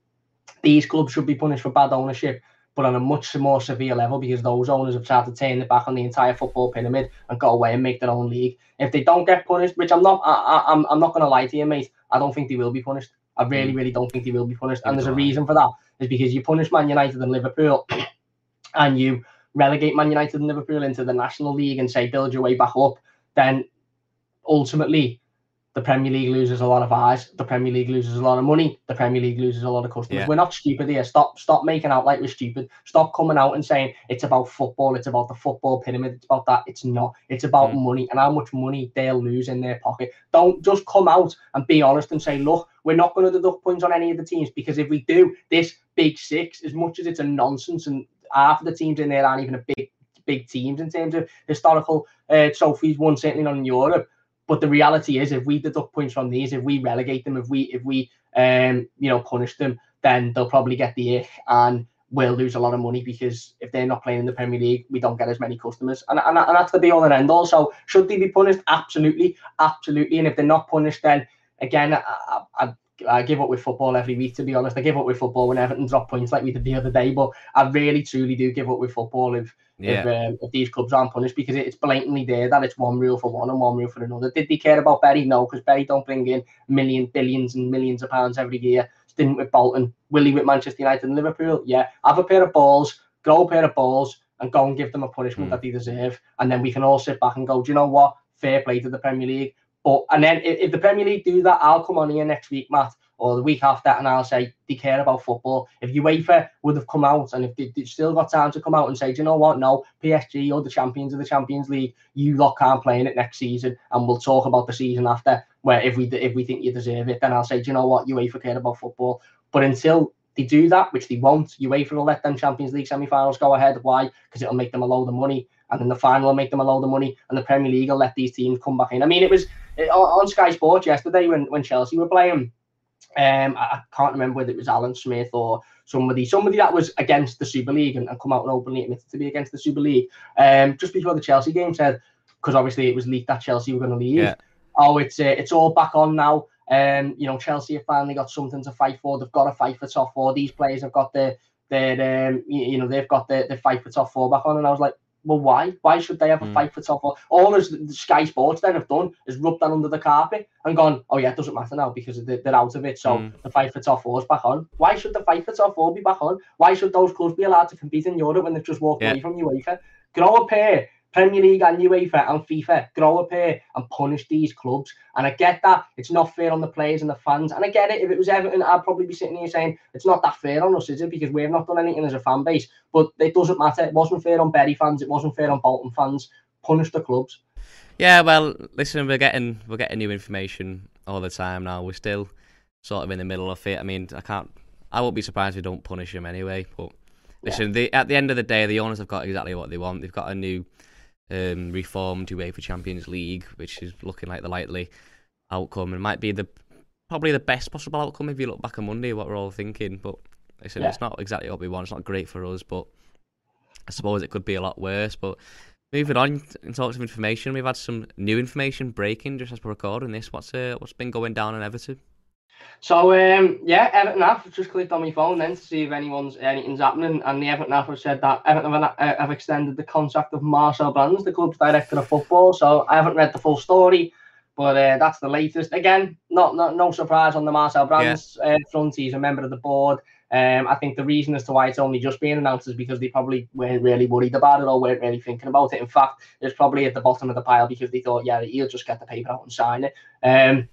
These clubs should be punished for bad ownership, but on a much more severe level because those owners have tried to turn their back on the entire football pyramid and go away and make their own league. If they don't get punished, which I'm not, I, I, I'm, I'm not going to lie to you, mate. I don't think they will be punished. I really, Mm. really don't think they will be punished. And there's a reason for that. Is because you punish Man United and Liverpool, <coughs> and you relegate Man United and Liverpool into the National League and say build your way back up. Then ultimately the Premier League loses a lot of eyes. The Premier League loses a lot of money. The Premier League loses a lot of customers. Yeah. We're not stupid here. Stop, stop making out like we're stupid. Stop coming out and saying it's about football. It's about the football pyramid. It's about that. It's not. It's about Mm. money and how much money they'll lose in their pocket. Don't just come out and be honest and say, look, we're not going to deduct points on any of the teams because if we do, this big six, as much as it's a nonsense and half of the teams in there aren't even a big, big teams in terms of historical uh, trophies won, certainly not in Europe. But the reality is, if we deduct points from these, if we relegate them, if we if we um you know punish them, then they'll probably get the ick and we'll lose a lot of money because if they're not playing in the Premier League, we don't get as many customers, and and, and that's the be all and end all. So should they be punished? Absolutely, absolutely. And if they're not punished, then again, I, I, I I give up with football every week, to be honest. I give up with football when Everton drop points like we did the other day, but I really, truly do give up with football if Yeah. if, um, if these clubs aren't punished because it's blatantly there that it's one rule for one and one rule for another. Did they care about Bury? No, because Bury don't bring in million, billions and millions of pounds every year. Didn't with Bolton. Willie with Manchester United and Liverpool? Yeah. Have a pair of balls, grow a pair of balls, and go and give them a punishment Mm. that they deserve. And then we can all sit back and go, do you know what? Fair play to the Premier League. But and then if, if the Premier League do that, I'll come on here next week, Matt, or the week after, and I'll say they care about football. If UEFA would have come out and if they, they still got time to come out and say, do you know what? No, PSG or the champions of the Champions League, you lot can't play in it next season, and we'll talk about the season after. Where if we if we think you deserve it, then I'll say, do you know what? UEFA care about football. But until they do that, which they won't, UEFA will let them Champions League semi-finals go ahead. Why? Because it'll make them a load of money, and then the final will make them a load of money, and the Premier League will let these teams come back in. I mean, it was on Sky Sports yesterday when when Chelsea were playing. Um, I, I can't remember whether it was Alan Smith or somebody, somebody that was against the Super League and, and come out and openly admitted to be against the Super League. Um, just before the Chelsea game said, because obviously it was leaked that Chelsea were going to leave. Yeah. Oh, it's uh, it's all back on now. Um, you know, Chelsea have finally got something to fight for. They've got to fight for top four. These players have got their their um, you, you know, they've got their, their fight for top four back on. And I was like, well, why? Why should they have a Mm. fight for top four? All as the Sky Sports then have done is rubbed that under the carpet and gone, oh yeah, it doesn't matter now because they're, they're out of it. So Mm. the fight for top four is back on. Why should the fight for top four be back on? Why should those clubs be allowed to compete in Europe when they've just walked Yeah. away from UEFA? Grow a pair. Premier League and UEFA and FIFA grow up here and punish these clubs. And I get that it's not fair on the players and the fans. And I get it. If it was Everton, I'd probably be sitting here saying it's not that fair on us, is it? Because we've not done anything as a fan base. But it doesn't matter. It wasn't fair on Bury fans. It wasn't fair on Bolton fans. Punish the clubs. Yeah, well, listen, we're getting we're getting new information all the time now. We're still sort of in the middle of it. I mean, I can't. I won't be surprised if we don't punish them anyway. But listen, the, at the end of the day, the owners have got exactly what they want. They've got a new um, reformed UEFA Champions League, which is looking like the likely outcome, and might be the probably the best possible outcome if you look back on Monday what we're all thinking. But listen, Yeah. it's not exactly what we want. It's not great for us, but I suppose it could be a lot worse. But moving on in terms of information, we've had some new information breaking just as we're recording this. What's uh, what's been going down in Everton? So um, yeah, Everton have just clicked on my phone then to see if anyone's anything's happening, and the Everton have said that Everton have, uh, have extended the contract of Marcel Brands, the club's director of football. So I haven't read the full story, but uh, that's the latest. Again, not not no surprise on the Marcel Brands uh, front. He's a member of the board. Um, I think the reason as to why it's only just being announced is because they probably weren't really worried about it or weren't really thinking about it. In fact, it's probably at the bottom of the pile because they thought, yeah, he'll just get the paper out and sign it. Um,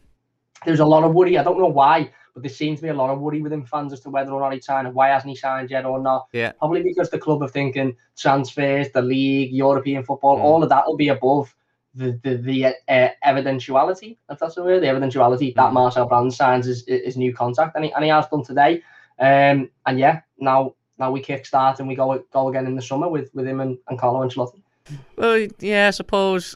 there's a lot of worry. I don't know why, but there seems to be a lot of worry within fans as to whether or not he's signed. Why hasn't he signed yet or not? Yeah. Probably because the club are thinking transfers, the league, European football, Mm. all of that will be above the the, the uh, evidentiality, if that's the word, the evidentiality that Mm. Marcel Brand signs his, his new contract, and he, and he has done today. Um, and yeah, now now we kick start and we go go again in the summer with, with him and, Carlo and Carlo Ancelotti. Well, yeah, I suppose.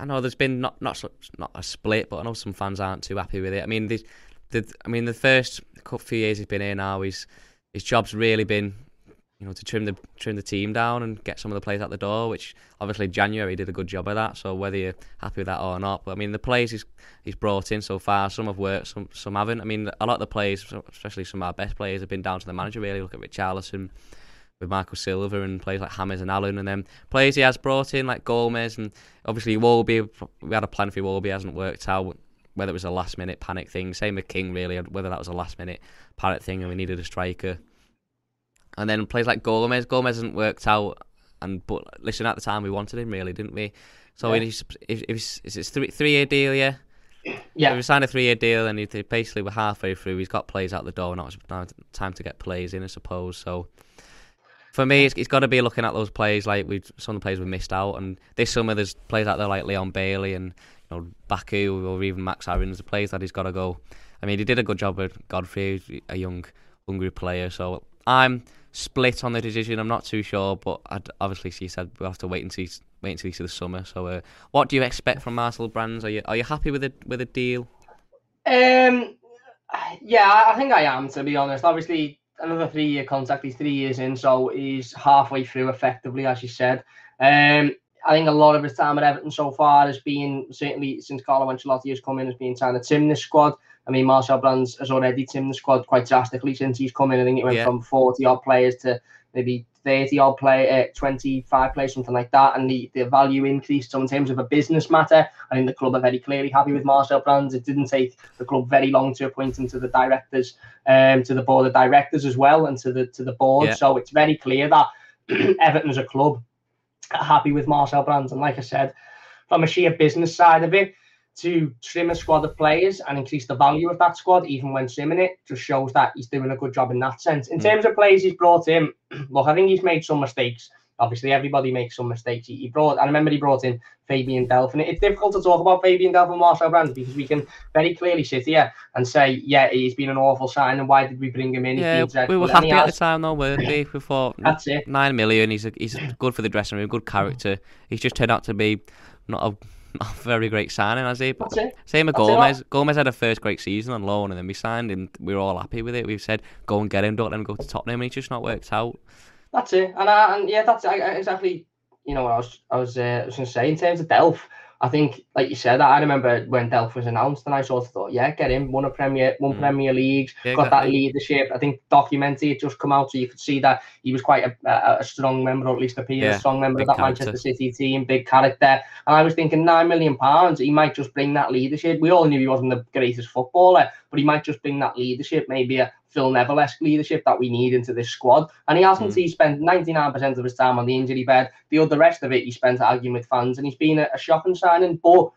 I know there's been not not not a split, but I know some fans aren't too happy with it. I mean, the, the I mean the first few years he's been here now, his his job's really been, you know, to trim the trim the team down and get some of the players out the door. Which obviously January did a good job of that. So whether you're happy with that or not, but I mean the players he's he's brought in so far, some have worked, some some haven't. I mean a lot of the players, especially some of our best players, have been down to the manager. Really, look at Richarlison with Michael Silva and players like Hammers and Allen, and then players he has brought in like Gomes and obviously Iwobi. We had a plan for Iwobi, hasn't worked out. Whether it was a last minute panic thing, same with Kean really. Whether that was a last minute panic thing and we needed a striker, and then players like Gomes. Gomes hasn't worked out, and but listen, at the time we wanted him really, didn't we? So Yeah. if, if, if it's, it's three three year deal, yeah. Yeah. So we signed a three-year deal, and he, basically we're halfway through. He's got plays out the door. Now it's time to get plays in, I suppose. So for me, it's, it's got to be looking at those plays like we some of the plays we missed out. And this summer, there's plays out there like Leon Bailey and you know Baku or even Max Aarons. The plays that he's got to go. I mean, he did a good job with Godfrey, a young, hungry player. So I'm split on the decision. I'm not too sure, but I'd, obviously, she said we'll have to wait and see, wait until see the summer. So, uh, what do you expect from Marcel Brands? Are you are you happy with it with a deal? Um, yeah, I think I am to be honest. Obviously, another three year contract. He's three years in, so he's halfway through effectively, as you said. Um, I think a lot of his time at Everton so far has been certainly since Carlo Ancelotti has come in has been trying to trim this squad. I mean, Marcel Brands has already trimmed the squad quite drastically since he's come in. I think it went yeah. from 40 odd players to maybe 30 odd play, uh, 25 players, something like that. And the, the value increased. So, in terms of a business matter, I think the club are very clearly happy with Marcel Brands. It didn't take the club very long to appoint him to the directors, um, to the board of directors as well, and to the to the board. Yeah. So, it's very clear that <clears throat> Everton as a club are happy with Marcel Brands. And like I said, from a sheer business side of it, to trim a squad of players and increase the value of that squad, even when trimming it, just shows that he's doing a good job in that sense. In mm. terms of players he's brought in, <clears throat> look, I think he's made some mistakes. Obviously, everybody makes some mistakes. He, he brought, I remember he brought in Fabian Delph, and it's difficult to talk about Fabian Delph and Marcel Brands because we can very clearly sit here and say, yeah, he's been an awful sign, and why did we bring him in? Yeah, we were happy at the time, though, weren't we? <laughs> We thought that's it. Nine million. He's a, he's good for the dressing room, good character. He's just turned out to be not a <laughs> not a very great signing, has he? But same with Gomes. Gomes had a first great season on loan, and then we signed him. We were all happy with it. We've said go and get him, don't let him go to Tottenham, and he's just not worked out. That's it, and I, and yeah, that's exactly you know what I was I was, uh, was going to say in terms of Delph. I think, like you said, I remember when Delph was announced, and I sort of thought, yeah, get him, won a Premier, won mm. Premier Leagues, yeah, got that leadership. I think documentary had just come out, so you could see that he was quite a, a, a strong member, or at least appeared yeah, a strong member of that character. Manchester City team, big character. And I was thinking, nine million pounds, he might just bring that leadership. We all knew he wasn't the greatest footballer, but he might just bring that leadership, maybe a Phil Neville-esque leadership that we need into this squad. And he hasn't. Mm. He spent 99% of his time on the injury bed. The other rest of it, he spent arguing with fans, and he's been a, a shocking signing. But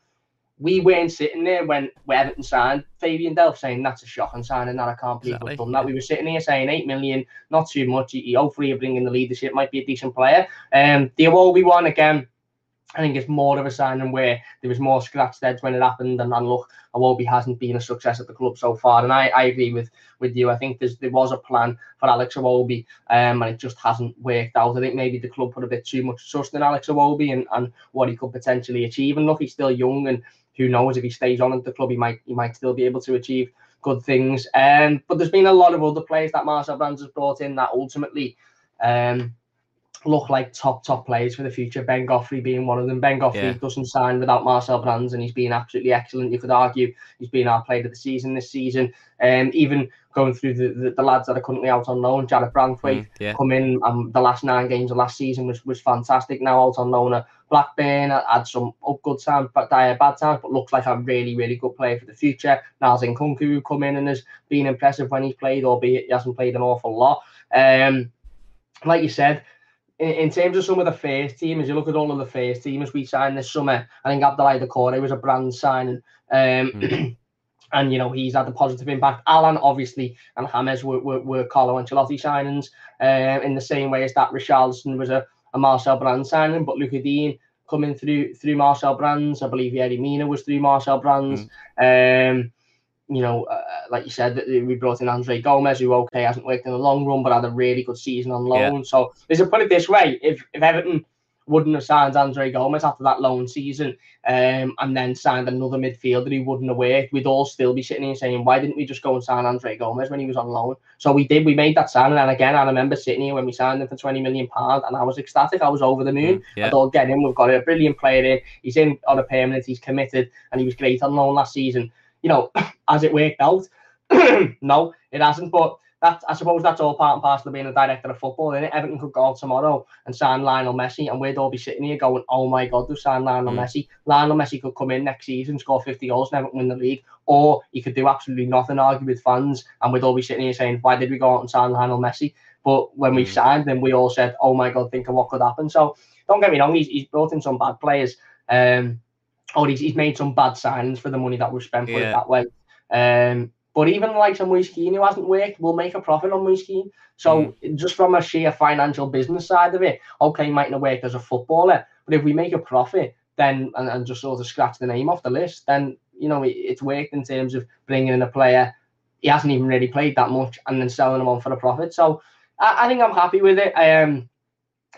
we weren't sitting there when Everton signed Fabian Delph saying that's a shocking signing that I can't believe exactly. we've done that. We were sitting here saying eight million, not too much. He, hopefully, you're bringing the leadership, might be a decent player. Um, the award we won again I think it's more of a signing where there was more scratch there when it happened, and, and look, Iwobi hasn't been a success at the club so far. And I, I agree with with you. I think there was a plan for Alex Iwobi, um, and it just hasn't worked out. I think maybe the club put a bit too much trust in Alex Iwobi and, and what he could potentially achieve. And look, he's still young, and who knows if he stays on at the club, he might he might still be able to achieve good things. Um, but there's been a lot of other players that Marcel Brands has brought in that ultimately. Um, look like top top players for the future. Ben Godfrey being one of them. Ben Godfrey yeah. doesn't sign without Marcel Brands, and he's been absolutely excellent. You could argue he's been our player of the season this season. And um, even going through the, the, the, lads that are currently out on loan, Jarrad Branthwaite mm, yeah. come in. Um, the last nine games of last season was was fantastic. Now out on loan at Blackburn, had some up good times, but dire bad times, but looks like a really really good player for the future. Niels Nkounkou come in and has been impressive when he's played, albeit he hasn't played an awful lot. Um, like you said, in, in, terms of some of the first team, as you look at all of the first teams we signed this summer, I think Abdoulaye Doucouré was a brand signing. Um, mm. <clears throat> and you know he's had a positive impact. Allan obviously and James were, were, were Carlo Ancelotti signings um, in the same way as that Richarlison was a, a Marcel Brand signing, but Lucas Digne coming through through Marcel Brands. I believe Yerry Mina was through Marcel Brands. Mm. Um, you know, uh, like you said, we brought in Andre Gomes, who okay hasn't worked in the long run, but had a really good season on loan. Yeah. So, let's put it this way: if if Everton wouldn't have signed Andre Gomes after that loan season, um, and then signed another midfielder who wouldn't have worked, we'd all still be sitting here saying, why didn't we just go and sign Andre Gomes when he was on loan? So we did. We made that signing, and again, I remember sitting here when we signed him for twenty million pound, and I was ecstatic. I was over the moon. Mm, yeah. I thought, get him. We've got a brilliant player in. He's in on a permanent. He's committed, and he was great on loan last season you know, <coughs> has it worked out? <coughs> no, it hasn't. But that I suppose that's all part and parcel of being a director of football, isn't it? Everton could go out tomorrow and sign Lionel Messi, and we'd all be sitting here going, "Oh my God, they signed Lionel mm. Messi." Lionel Messi could come in next season, score 50 goals, never win the league, or he could do absolutely nothing, argue with fans, and we'd all be sitting here saying, "Why did we go out and sign Lionel Messi?" But when we mm. signed him, we all said, "Oh my God, think of what could happen." So don't get me wrong, he's, he's brought in some bad players. Um, or he's, he's made some bad signings for the money that we've spent, put yeah. it that way. Um, but even the likes of Moise who hasn't worked, will make a profit on Moise So mm. just from a sheer financial business side of it, okay, might not work as a footballer, but if we make a profit, then and, and just sort of scratch the name off the list, then you know it, it's worked in terms of bringing in a player. He hasn't even really played that much, and then selling him on for a profit. So I, I think I'm happy with it. Um,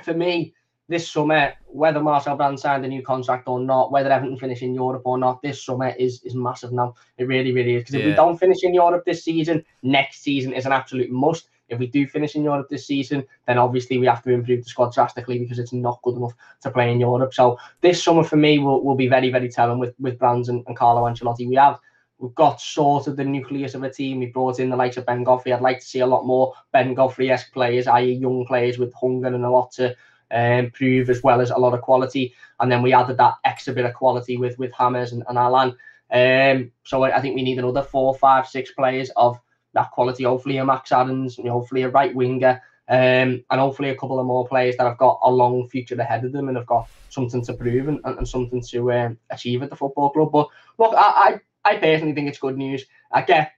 for me, this summer, whether Marcel Brand signed a new contract or not, whether Everton finish in Europe or not, this summer is is massive now. It really, really is. Because if yeah. we don't finish in Europe this season, next season is an absolute must. If we do finish in Europe this season, then obviously we have to improve the squad drastically because it's not good enough to play in Europe. So this summer for me will, will be very, very telling with with Brands and, and Carlo Ancelotti. We have we've got sort of the nucleus of a team. We brought in the likes of Ben Godfrey. I'd like to see a lot more Ben Godfrey-esque players, i.e. young players with hunger and a lot to um, prove as well as a lot of quality. And then we added that extra bit of quality with with James and, and Allan. Um, so I, I think we need another four, five, six players of that quality. Hopefully a Max Aarons, you know, hopefully a right winger, um, and hopefully a couple of more players that have got a long future ahead of them and have got something to prove and, and, and something to um, achieve at the football club. But look, I, I, I personally think it's good news. I get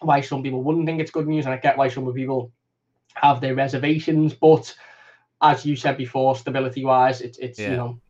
why some people wouldn't think it's good news, and I get why some people have their reservations, but as you said before, stability wise, it's it's yeah. you know,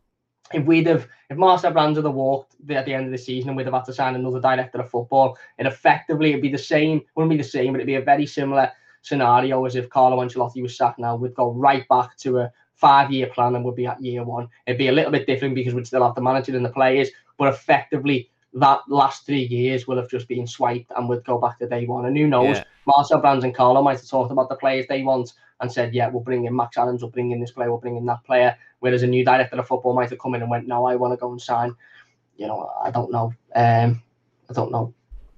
if we'd have if Marcel Brands had walked at the end of the season and we'd have had to sign another director of football, it effectively it'd be the same, wouldn't be the same, but it'd be a very similar scenario as if Carlo Ancelotti was sacked now. We'd go right back to a five year plan and we'd be at year one. It'd be a little bit different because we'd still have the manager and the players, but effectively that last three years will have just been swiped and we'd go back to day one. And who knows, yeah. Marcel Brands and Carlo might have talked about the players they want and said, yeah, we'll bring in Max Aarons, we'll bring in this player, we'll bring in that player. Whereas a new director of football might have come in and went, no, I want to go and sign. You know, I don't know. Um, I don't know.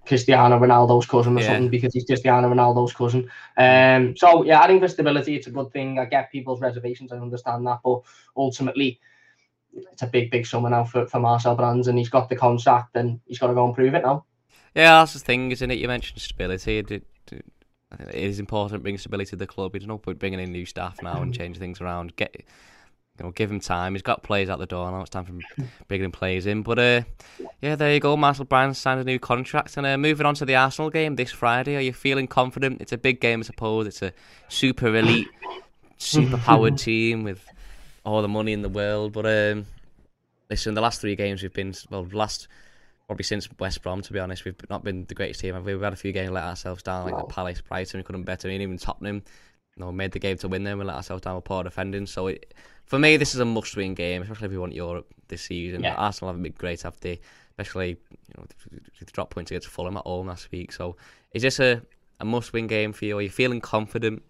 Cristiano Ronaldo's cousin or yeah. something because he's just Cristiano Ronaldo's cousin. Um, so yeah, I think for stability, it's a good thing. I get people's reservations, I understand that, but ultimately, it's a big, big summer now for, for Marcel Brands, and he's got the contract, and he's got to go and prove it now. Yeah, that's the thing, isn't it? You mentioned stability. It, it, is important to bring stability to the club. There's no point bringing in new staff now and <clears throat> change things around. Get you know, give him time. He's got players out the door now. It's time for him <clears throat> bringing players in. But uh, yeah, there you go. Marcel Brand signed a new contract. And uh, moving on to the Arsenal game this Friday, are you feeling confident? It's a big game, I suppose. It's a super elite, super powered <laughs> team with all the money in the world. But um, listen, the last three games we've been well, last probably since West Brom, to be honest, we've not been the greatest team. We've had a few games let ourselves down, like wow. the Palace, Brighton, we couldn't better, and even Tottenham. You know, made the game to win them and let ourselves down with poor defending. So it, for me, this is a must-win game, especially if we want Europe this season. Yeah. Arsenal haven't been great after, especially you know, the drop points against Fulham at home last week. So is this a, a must-win game for you? Are you feeling confident?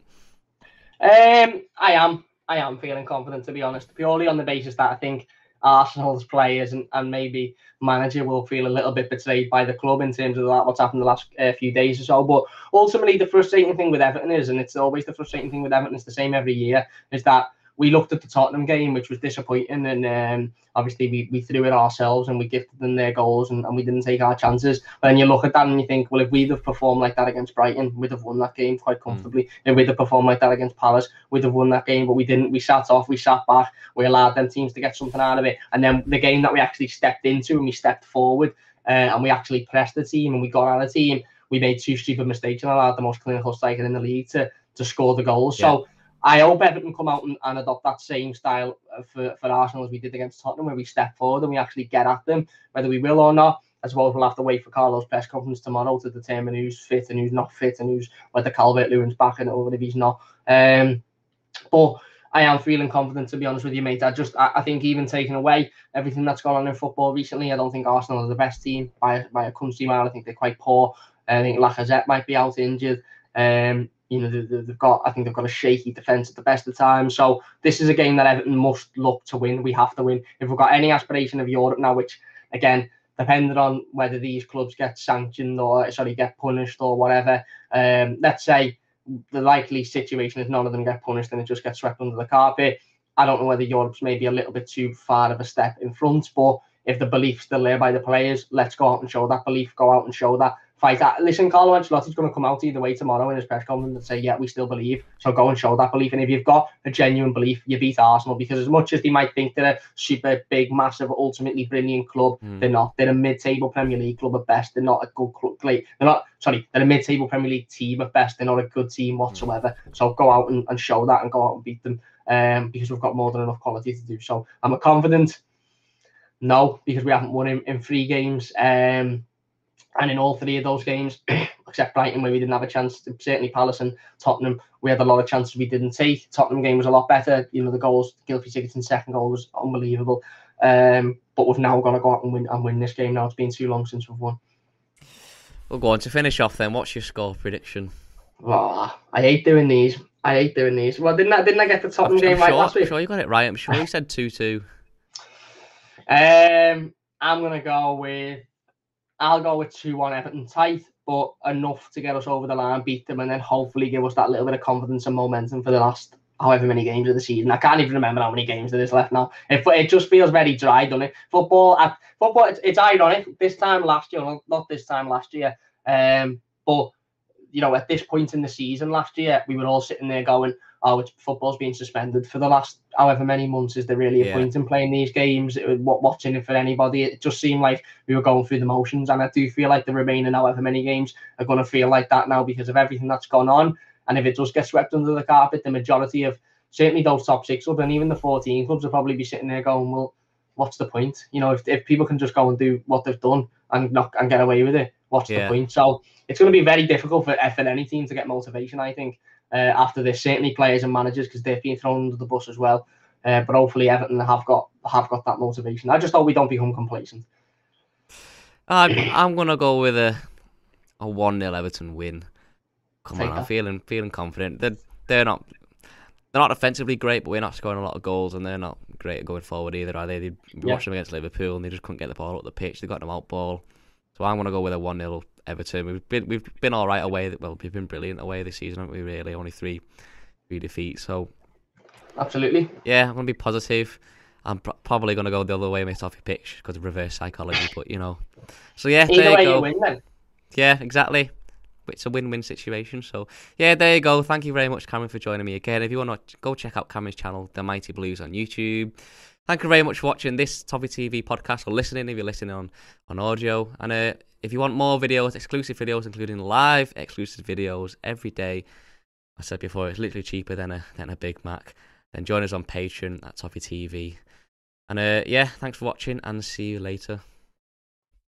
Um, I am. I am feeling confident, to be honest, purely on the basis that I think Arsenal's players and, and maybe manager will feel a little bit betrayed by the club in terms of that, what's happened the last uh, few days or so. But ultimately, the frustrating thing with Everton is, and it's always the frustrating thing with Everton, it's the same every year, is that we looked at the Tottenham game, which was disappointing, and um, obviously we, we threw it ourselves and we gifted them their goals and, and we didn't take our chances. But then you look at that and you think, well, if we'd have performed like that against Brighton, we'd have won that game quite hmm. comfortably. Mm. If we'd have performed like that against Palace, we'd have won that game, but we didn't. We sat off, we sat back, we allowed them teams to get something out of it. And then the game that we actually stepped into and we stepped forward uh, and we actually pressed the team and we got out of the team, we made two stupid mistakes and allowed the most clinical striker in the league to, to score the goals. Yeah. So I hope Everton come out and, and adopt that same style for, for Arsenal as we did against Tottenham, where we step forward and we actually get at them, whether we will or not. As well as we'll have to wait for Carlo's press conference tomorrow to determine who's fit and who's not fit and who's whether Calvert Lewin's back and over if he's not. Um, but I am feeling confident to be honest with you, mate. I just I, I, think even taking away everything that's gone on in football recently, I don't think Arsenal are the best team by by a country mile. I think they're quite poor. I think Lacazette might be out injured. Um, you know, they've got, I think they've got a shaky defence at the best of times. So this is a game that Everton must look to win. We have to win. If we've got any aspiration of Europe now, which again, depending on whether these clubs get sanctioned or sorry get punished or whatever, um, let's say the likely situation is none of them get punished and it just gets swept under the carpet. I don't know whether Europe's maybe a little bit too far of a step in front, but if the belief's still there by the players, let's go out and show that belief. Go out and show that fight that. Listen, Carlo Ancelotti's going to come out either way tomorrow in his press conference and say, yeah, we still believe. So go and show that belief. And if you've got a genuine belief, you beat Arsenal because as much as they might think they're a super big, massive, ultimately brilliant club, mm. they're not. They're a mid-table Premier League club at best. They're not a good club. They're not, sorry, they're a mid-table Premier League team at best. They're not a good team whatsoever. So go out and, and show that and go out and beat them um, because we've got more than enough quality to do so. I'm a confident. No, because we haven't won in, in three games. Um, and in all three of those games, <clears throat> except Brighton, where we didn't have a chance, certainly Palace and Tottenham, we had a lot of chances we didn't take. Tottenham game was a lot better. You know, the goals, Gylfi Sigurdsson's second goal was unbelievable. Um, but we've now got to go out and win and win this game now. It's been too long since we've won. We'll go on to finish off then. What's your score prediction? Oh, I hate doing these. I hate doing these. Well, didn't I, didn't I get the Tottenham I'm, game I'm right sure, last week? I'm sure you got it right. I'm sure you said 2 2. <laughs> Um, I'm going to go with I'll go with 2 1 Everton tight, but enough to get us over the line, beat them, and then hopefully give us that little bit of confidence and momentum for the last however many games of the season. I can't even remember how many games there is left now. It, it just feels very dry, doesn't it? Football, uh, football. It's, it's ironic. This time last year, not, not this time last year, um, but you know, at this point in the season last year, we were all sitting there going, oh, it's, football's been suspended for the last however many months. Is there really a yeah. point in playing these games? It, what, watching it for anybody? It just seemed like we were going through the motions. And I do feel like the remaining however many games are going to feel like that now because of everything that's gone on. And if it does get swept under the carpet, the majority of certainly those top six clubs and even the 14 clubs will probably be sitting there going, well, what's the point? You know, if, if people can just go and do what they've done and not and get away with it, what's yeah. the point? So it's going to be very difficult for, for any team to get motivation, I think uh, after this. Certainly players and managers because they've been thrown under the bus as well. Uh, but hopefully Everton have got have got that motivation. I just hope we don't become complacent. I'm I'm gonna go with a a one 0 Everton win. Come Take on, that. I'm feeling feeling confident. They're they're not they're not offensively great, but we're not scoring a lot of goals, and they're not great at going forward either, are they? They yeah. watched them against Liverpool, and they just couldn't get the ball up the pitch. They got them out ball, so I'm gonna go with a one 0 Everton. We've been we've been all right away. Well, we've been brilliant away this season, haven't we? Really, only three three defeats. So absolutely, yeah, I'm gonna be positive. I'm pr- probably gonna go the other way, my toffee pitch because of reverse psychology. but you know, so yeah, Either there you go. You win, yeah, exactly. It's a win-win situation. So yeah, there you go. Thank you very much, Cameron, for joining me again. If you want to go check out Cameron's channel, The Mighty Blues on YouTube. Thank you very much for watching this Toffee TV podcast or listening if you're listening on, on audio. And uh, if you want more videos, exclusive videos, including live exclusive videos every day, I said before, it's literally cheaper than a than a Big Mac. Then join us on Patreon at Toffee TV. And uh, yeah, thanks for watching and see you later.